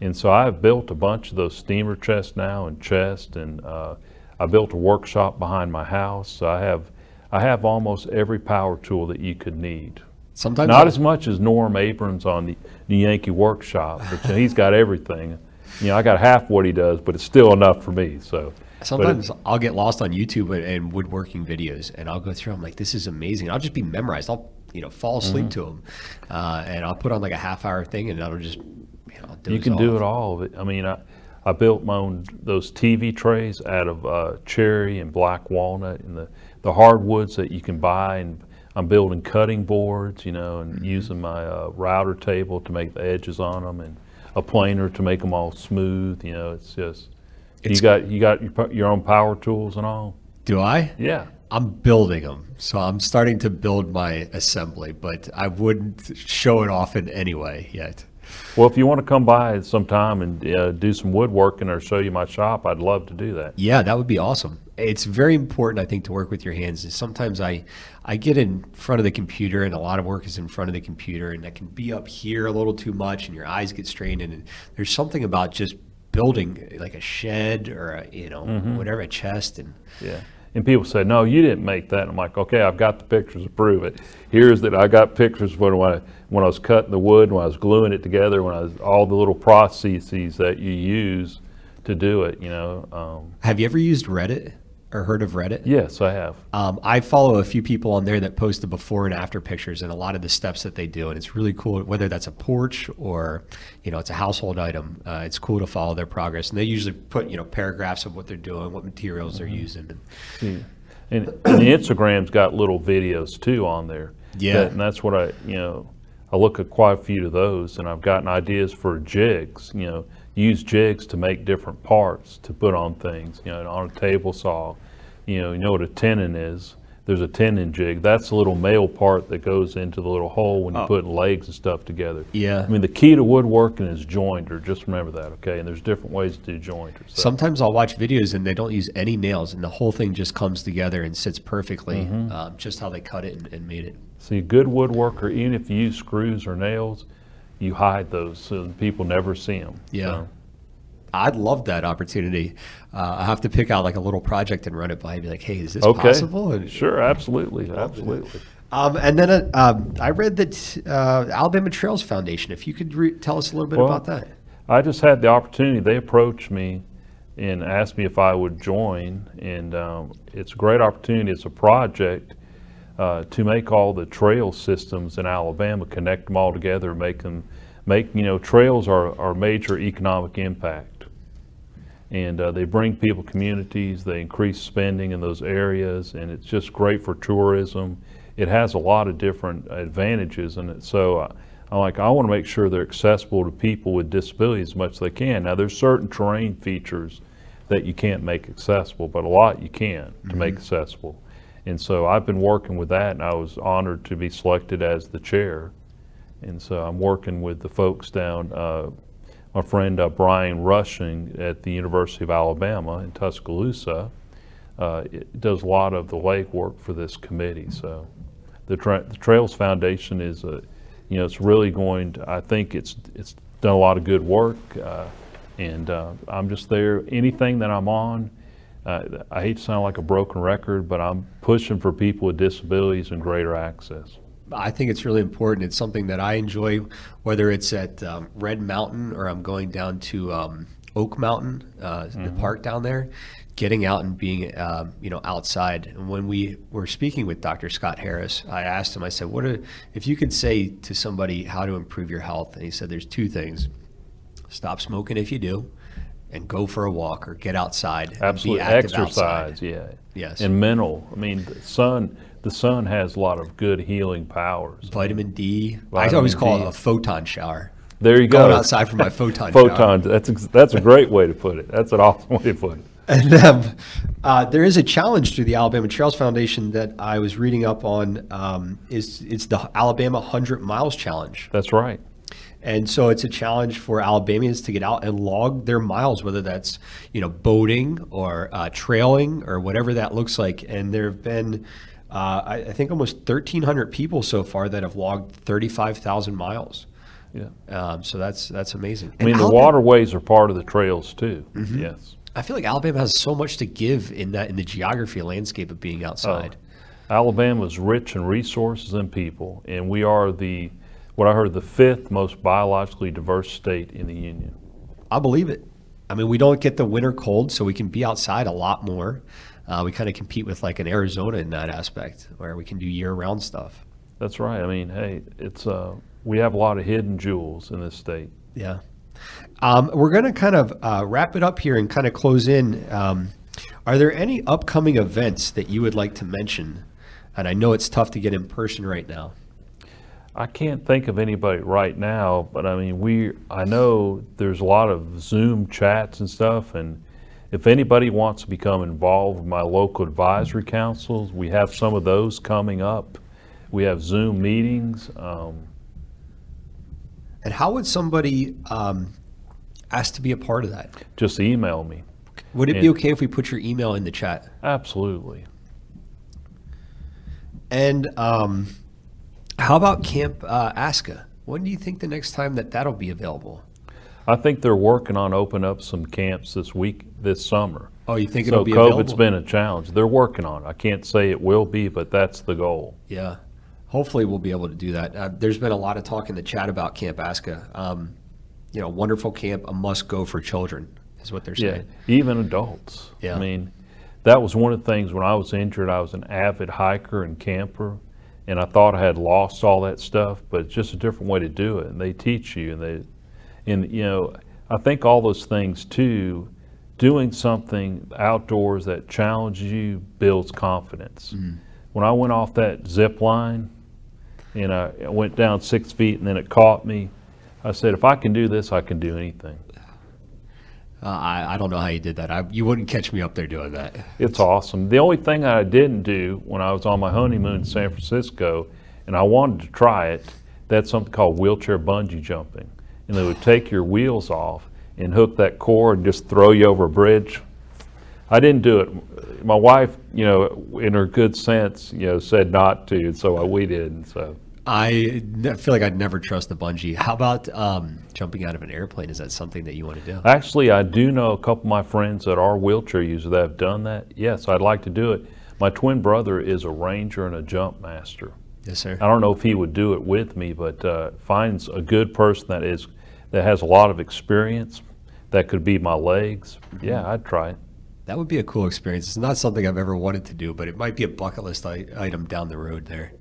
And so I've built a bunch of those steamer chests now and chest, and uh, I built a workshop behind my house. So I have, I have almost every power tool that you could need. Sometimes Not as much as Norm Abrams on the, the Yankee Workshop, but he's got everything. You know, I got half what he does, but it's still enough for me. So but it- Sometimes I'll get lost on YouTube and, woodworking videos, and I'll go through. I'm like, this is amazing. I'll just be memorized. I'll you know fall asleep Mm-hmm. to them, uh, and I'll put on like a half hour thing, and that'll just you know You can do it all. of it. I mean, I, I built my own those TV trays out of uh, cherry and black walnut and the, the hardwoods that you can buy. And I'm building cutting boards, you know, and Mm-hmm. using my uh, router table to make the edges on them and a planer to make them all smooth. You know, it's just It's- you got you got your, your own power tools and all. Do I? Yeah. I'm building them, so I'm starting to build my assembly, but I wouldn't show it off in any way yet. Well, if you want to come by sometime and uh, do some woodworking or show you my shop, I'd love to do that. Yeah, that would be awesome. It's very important, I think, to work with your hands. And Sometimes I, I get in front of the computer, and a lot of work is in front of the computer, and I can be up here a little too much, and your eyes get strained. And there's something about just building like a shed or a, you know whatever a chest, and Yeah. And people say, no, you didn't make that. And I'm like, okay, I've got the pictures to prove it. Here's that I got pictures when I, when I was cutting the wood, when I was gluing it together, when I was, all the little processes that you use to do it, you know. Um, have you ever used Reddit or heard of Reddit? yes, I have. Um, I follow a few people on there that post the before and after pictures and a lot of the steps that they do, and it's really cool. Whether that's a porch or you know it's a household item, uh, it's cool to follow their progress. And they usually put you know paragraphs of what they're doing, what materials they're using. And Yeah. And, and the Instagram's got little videos too on there. Yeah. That- and that's what I, you know, I look at quite a few of those and I've gotten ideas for jigs, you know, use jigs to make different parts to put on things, you know, on a table saw. You know, you know what a tenon is. There's a tenon jig. That's the little male part that goes into the little hole when you're Oh. putting legs and stuff together. Yeah. I mean, the key to woodworking is jointer. Just remember that, okay? And there's different ways to do jointers. So. sometimes I'll watch videos and they don't use any nails, and the whole thing just comes together and sits perfectly, um, just how they cut it and, and made it. See, a good woodworker, even if you use screws or nails, you hide those so people never see them. Yeah. I'd love that opportunity. Uh, I have to pick out like a little project and run it by. and Be like, hey, is this okay. possible? And, Sure, absolutely, absolutely. Um, and then uh, um, I read that uh, Alabama Trails Foundation. If you could re- tell us a little bit Well, about that. I just had the opportunity. They approached me and asked me if I would join, and um, it's a great opportunity. It's a project uh, to make all the trail systems in Alabama, connect them all together, make them make you know trails are are major economic impact, and uh, they bring people communities. They increase spending in those areas, and it's just great for tourism. It has a lot of different advantages, and it, so. Uh, I'm like, I want to make sure they're accessible to people with disabilities as much as they can. Now, there's certain terrain features that you can't make accessible, but a lot you can to make accessible. And so I've been working with that, and I was honored to be selected as the chair. And so I'm working with the folks down, uh, my friend uh, Brian Rushing at the University of Alabama in Tuscaloosa. Uh, does a lot of the lake legwork for this committee. So the, tra- the Trails Foundation is a, you know, it's really going to, I think it's, it's done a lot of good work. Uh, and uh, I'm just there, anything that I'm on, uh, I hate to sound like a broken record, but I'm pushing for people with disabilities and greater access. I think it's really important. It's something that I enjoy, whether it's at um, Red Mountain or I'm going down to um, Oak Mountain, uh, the park down there. Getting out and being, uh, you know, outside. And when we were speaking with Dr. Scott Harris, I asked him. I said, "What are, if you could say to somebody how to improve your health?" And he said, "There's two things: stop smoking if you do, and go for a walk or get outside. Absolutely, exercise, outside." yeah. Yes. And mental. I mean, the sun. The sun has a lot of good healing powers. Vitamin D. I Vitamin always call D. it a photon shower. There you go. Going outside for my <laughs> photon shower. Photon. That's ex- that's a great way to put it. That's an awesome way to put it. And um, uh, there is a challenge through the Alabama Trails Foundation that I was reading up on. Um, is it's the Alabama Hundred Miles Challenge, That's right. and so it's a challenge for Alabamians to get out and log their miles, whether that's you know boating or uh, trailing or whatever that looks like. And there have been, uh, I, I think, almost 1,300 people so far that have logged 35,000 miles. Yeah. Um, so that's that's amazing. I mean, the waterways are part of the trails too. Mm-hmm. Yes. I feel like Alabama has so much to give in that in the geography landscape of being outside. Alabama is rich in resources and people, and we are the, what I heard, the fifth most biologically diverse state in the union. I believe it. I mean, we don't get the winter cold, so we can be outside a lot more. Uh, we kind of compete with like an Arizona in that aspect, where we can do year-round stuff. That's right. I mean, hey, it's uh, we have a lot of hidden jewels in this state. Yeah. Um, we're going to kind of uh, wrap it up here and kind of close in. Um, are there any upcoming events that you would like to mention? And I know it's tough to get in person right now. I can't think of anybody right now, but I mean, we, I know there's a lot of Zoom chats and stuff, and if anybody wants to become involved with my local advisory councils, we have some of those coming up. We have Zoom meetings. Um, And how would somebody um, ask to be a part of that? just email me. Would it be And- okay if we put your email in the chat? Absolutely. And um, how about Camp uh, ASCCA? When do you think the next time that that'll be available? I think they're working on opening up some camps this week, this summer. Oh, you think So it'll be COVID's available? been a challenge. They're working on it. I can't say it will be, but that's the goal. Yeah. Hopefully, we'll be able to do that. Uh, there's been a lot of talk in the chat about Camp ASCCA. Um, you know, wonderful camp, a must go for children, is what they're saying. Yeah, even adults. Yeah. I mean, that was one of the things when I was injured, I was an avid hiker and camper, and I thought I had lost all that stuff, but it's just a different way to do it. And they teach you, and they, and you know, I think all those things too, doing something outdoors that challenges you builds confidence. Mm-hmm. When I went off that zip line, and I I went down six feet, and then it caught me. I said, if I can do this, I can do anything. Uh, I, I don't know how you did that. I, you wouldn't catch me up there doing that. It's awesome. The only thing I didn't do when I was on my honeymoon in San Francisco, and I wanted to try it, that's something called wheelchair bungee jumping. And they would take your wheels off and hook that cord and just throw you over a bridge. I didn't do it. My wife, you know, in her good sense, you know, said not to, and so we did. So I feel like I'd never trust the bungee. How about um, jumping out of an airplane? Is that something that you want to do? Actually, I do know a couple of my friends that are wheelchair users that have done that. Yes, I'd like to do it. My twin brother is a ranger and a jump master. Yes, sir. I don't know if he would do it with me, but uh, finds a good person that is that has a lot of experience. That could be my legs. Yeah, I'd try it. That would be a cool experience. It's not something I've ever wanted to do, but it might be a bucket list I- item down the road there.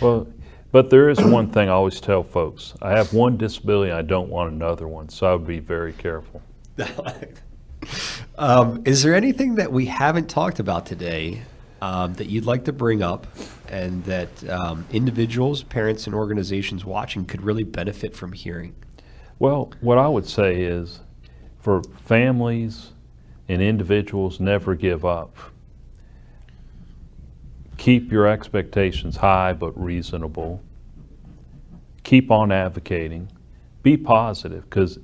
Well, but there is one thing I always tell folks: I have one disability, I don't want another one, so I would be very careful. <laughs> um, is there anything that we haven't talked about today um, that you'd like to bring up and that um, individuals, parents, and organizations watching could really benefit from hearing? Well, what I would say is, for families and individuals, never give up. Keep your expectations high but reasonable. Keep on advocating. Be positive because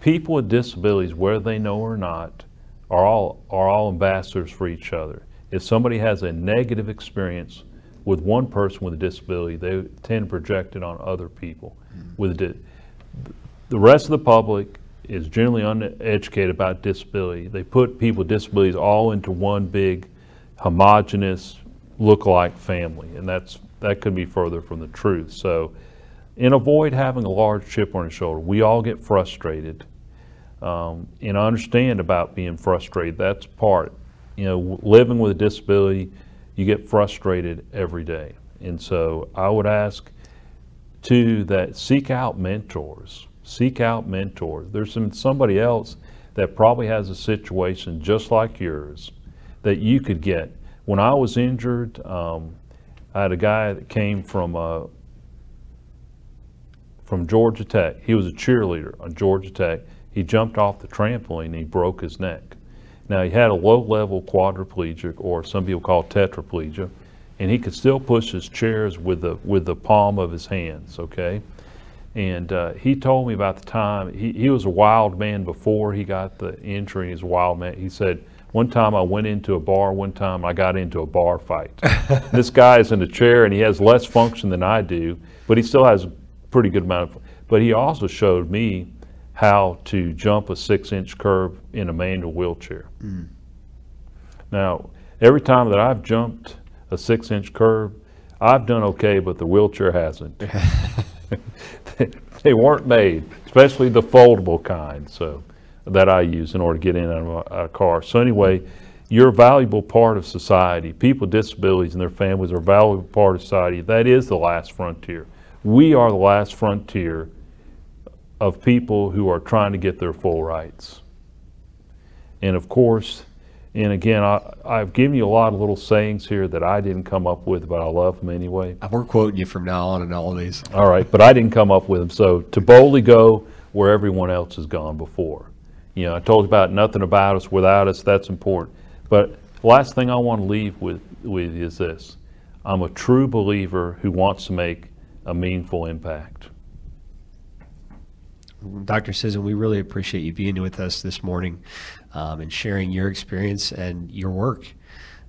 people with disabilities, whether they know or not, are all, are all ambassadors for each other. If somebody has a negative experience with one person with a disability, they tend to project it on other people with a di- the rest of the public is generally uneducated about disability. They put people with disabilities all into one big homogenous look-alike family, and that's that could be further from the truth. So, and avoid having a large chip on your shoulder. We all get frustrated, um, and I understand about being frustrated. That's part. You know, living with a disability, you get frustrated every day, and so I would ask to that seek out mentors. Seek out mentors. There's some, somebody else that probably has a situation just like yours that you could get. When I was injured, um, I had a guy that came from uh, from Georgia Tech. He was a cheerleader on Georgia Tech. He jumped off the trampoline and he broke his neck. Now he had a low-level quadriplegic, or some people call tetraplegia, and he could still push his chairs with the with the palm of his hands. Okay, and uh, he told me about the time he, he was a wild man before he got the injury. He's a wild man. He said one time I went into a bar. One time I got into a bar fight. <laughs> this guy is in a chair and he has less function than I do, but he still has a pretty good amount of. But he also showed me how to jump a six-inch curve in a manual wheelchair. Now, every time that I've jumped a six-inch curb. I've done okay, but the wheelchair hasn't. <laughs> <laughs> They weren't made, especially the foldable kind, so, that I use in order to get in a car. So anyway, you're a valuable part of society. People with disabilities and their families are a valuable part of society. That is the last frontier. We are the last frontier of people who are trying to get their full rights. And of course, and again, I, I've given you a lot of little sayings here that I didn't come up with, but I love them anyway. Uh, we're quoting you from now on in all of these. All right, but I didn't come up with them. So to boldly go where everyone else has gone before. You know, I told you about nothing about us without us. That's important. But last thing I want to leave with with you is this: I'm a true believer who wants to make a meaningful impact. Dr. Sisson, we really appreciate you being with us this morning um, and sharing your experience and your work.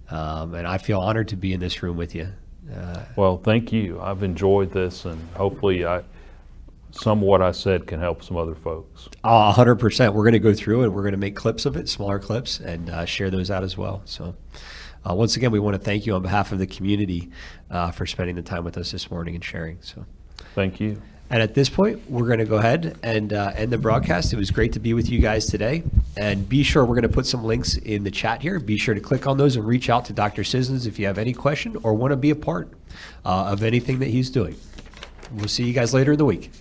Um, and I feel honored to be in this room with you. Uh, Well, thank you. I've enjoyed this, and hopefully, I some of what I said can help some other folks. A hundred percent. We're going to go through and we're going to make clips of it, smaller clips, and uh, share those out as well. So, uh, once again, we want to thank you on behalf of the community uh, for spending the time with us this morning and sharing. So, Thank you. And at this point, we're going to go ahead and uh, end the broadcast. It was great to be with you guys today. And be sure we're going to put some links in the chat here. Be sure to click on those and reach out to Dr. Sissons if you have any question or want to be a part uh, of anything that he's doing. We'll see you guys later in the week.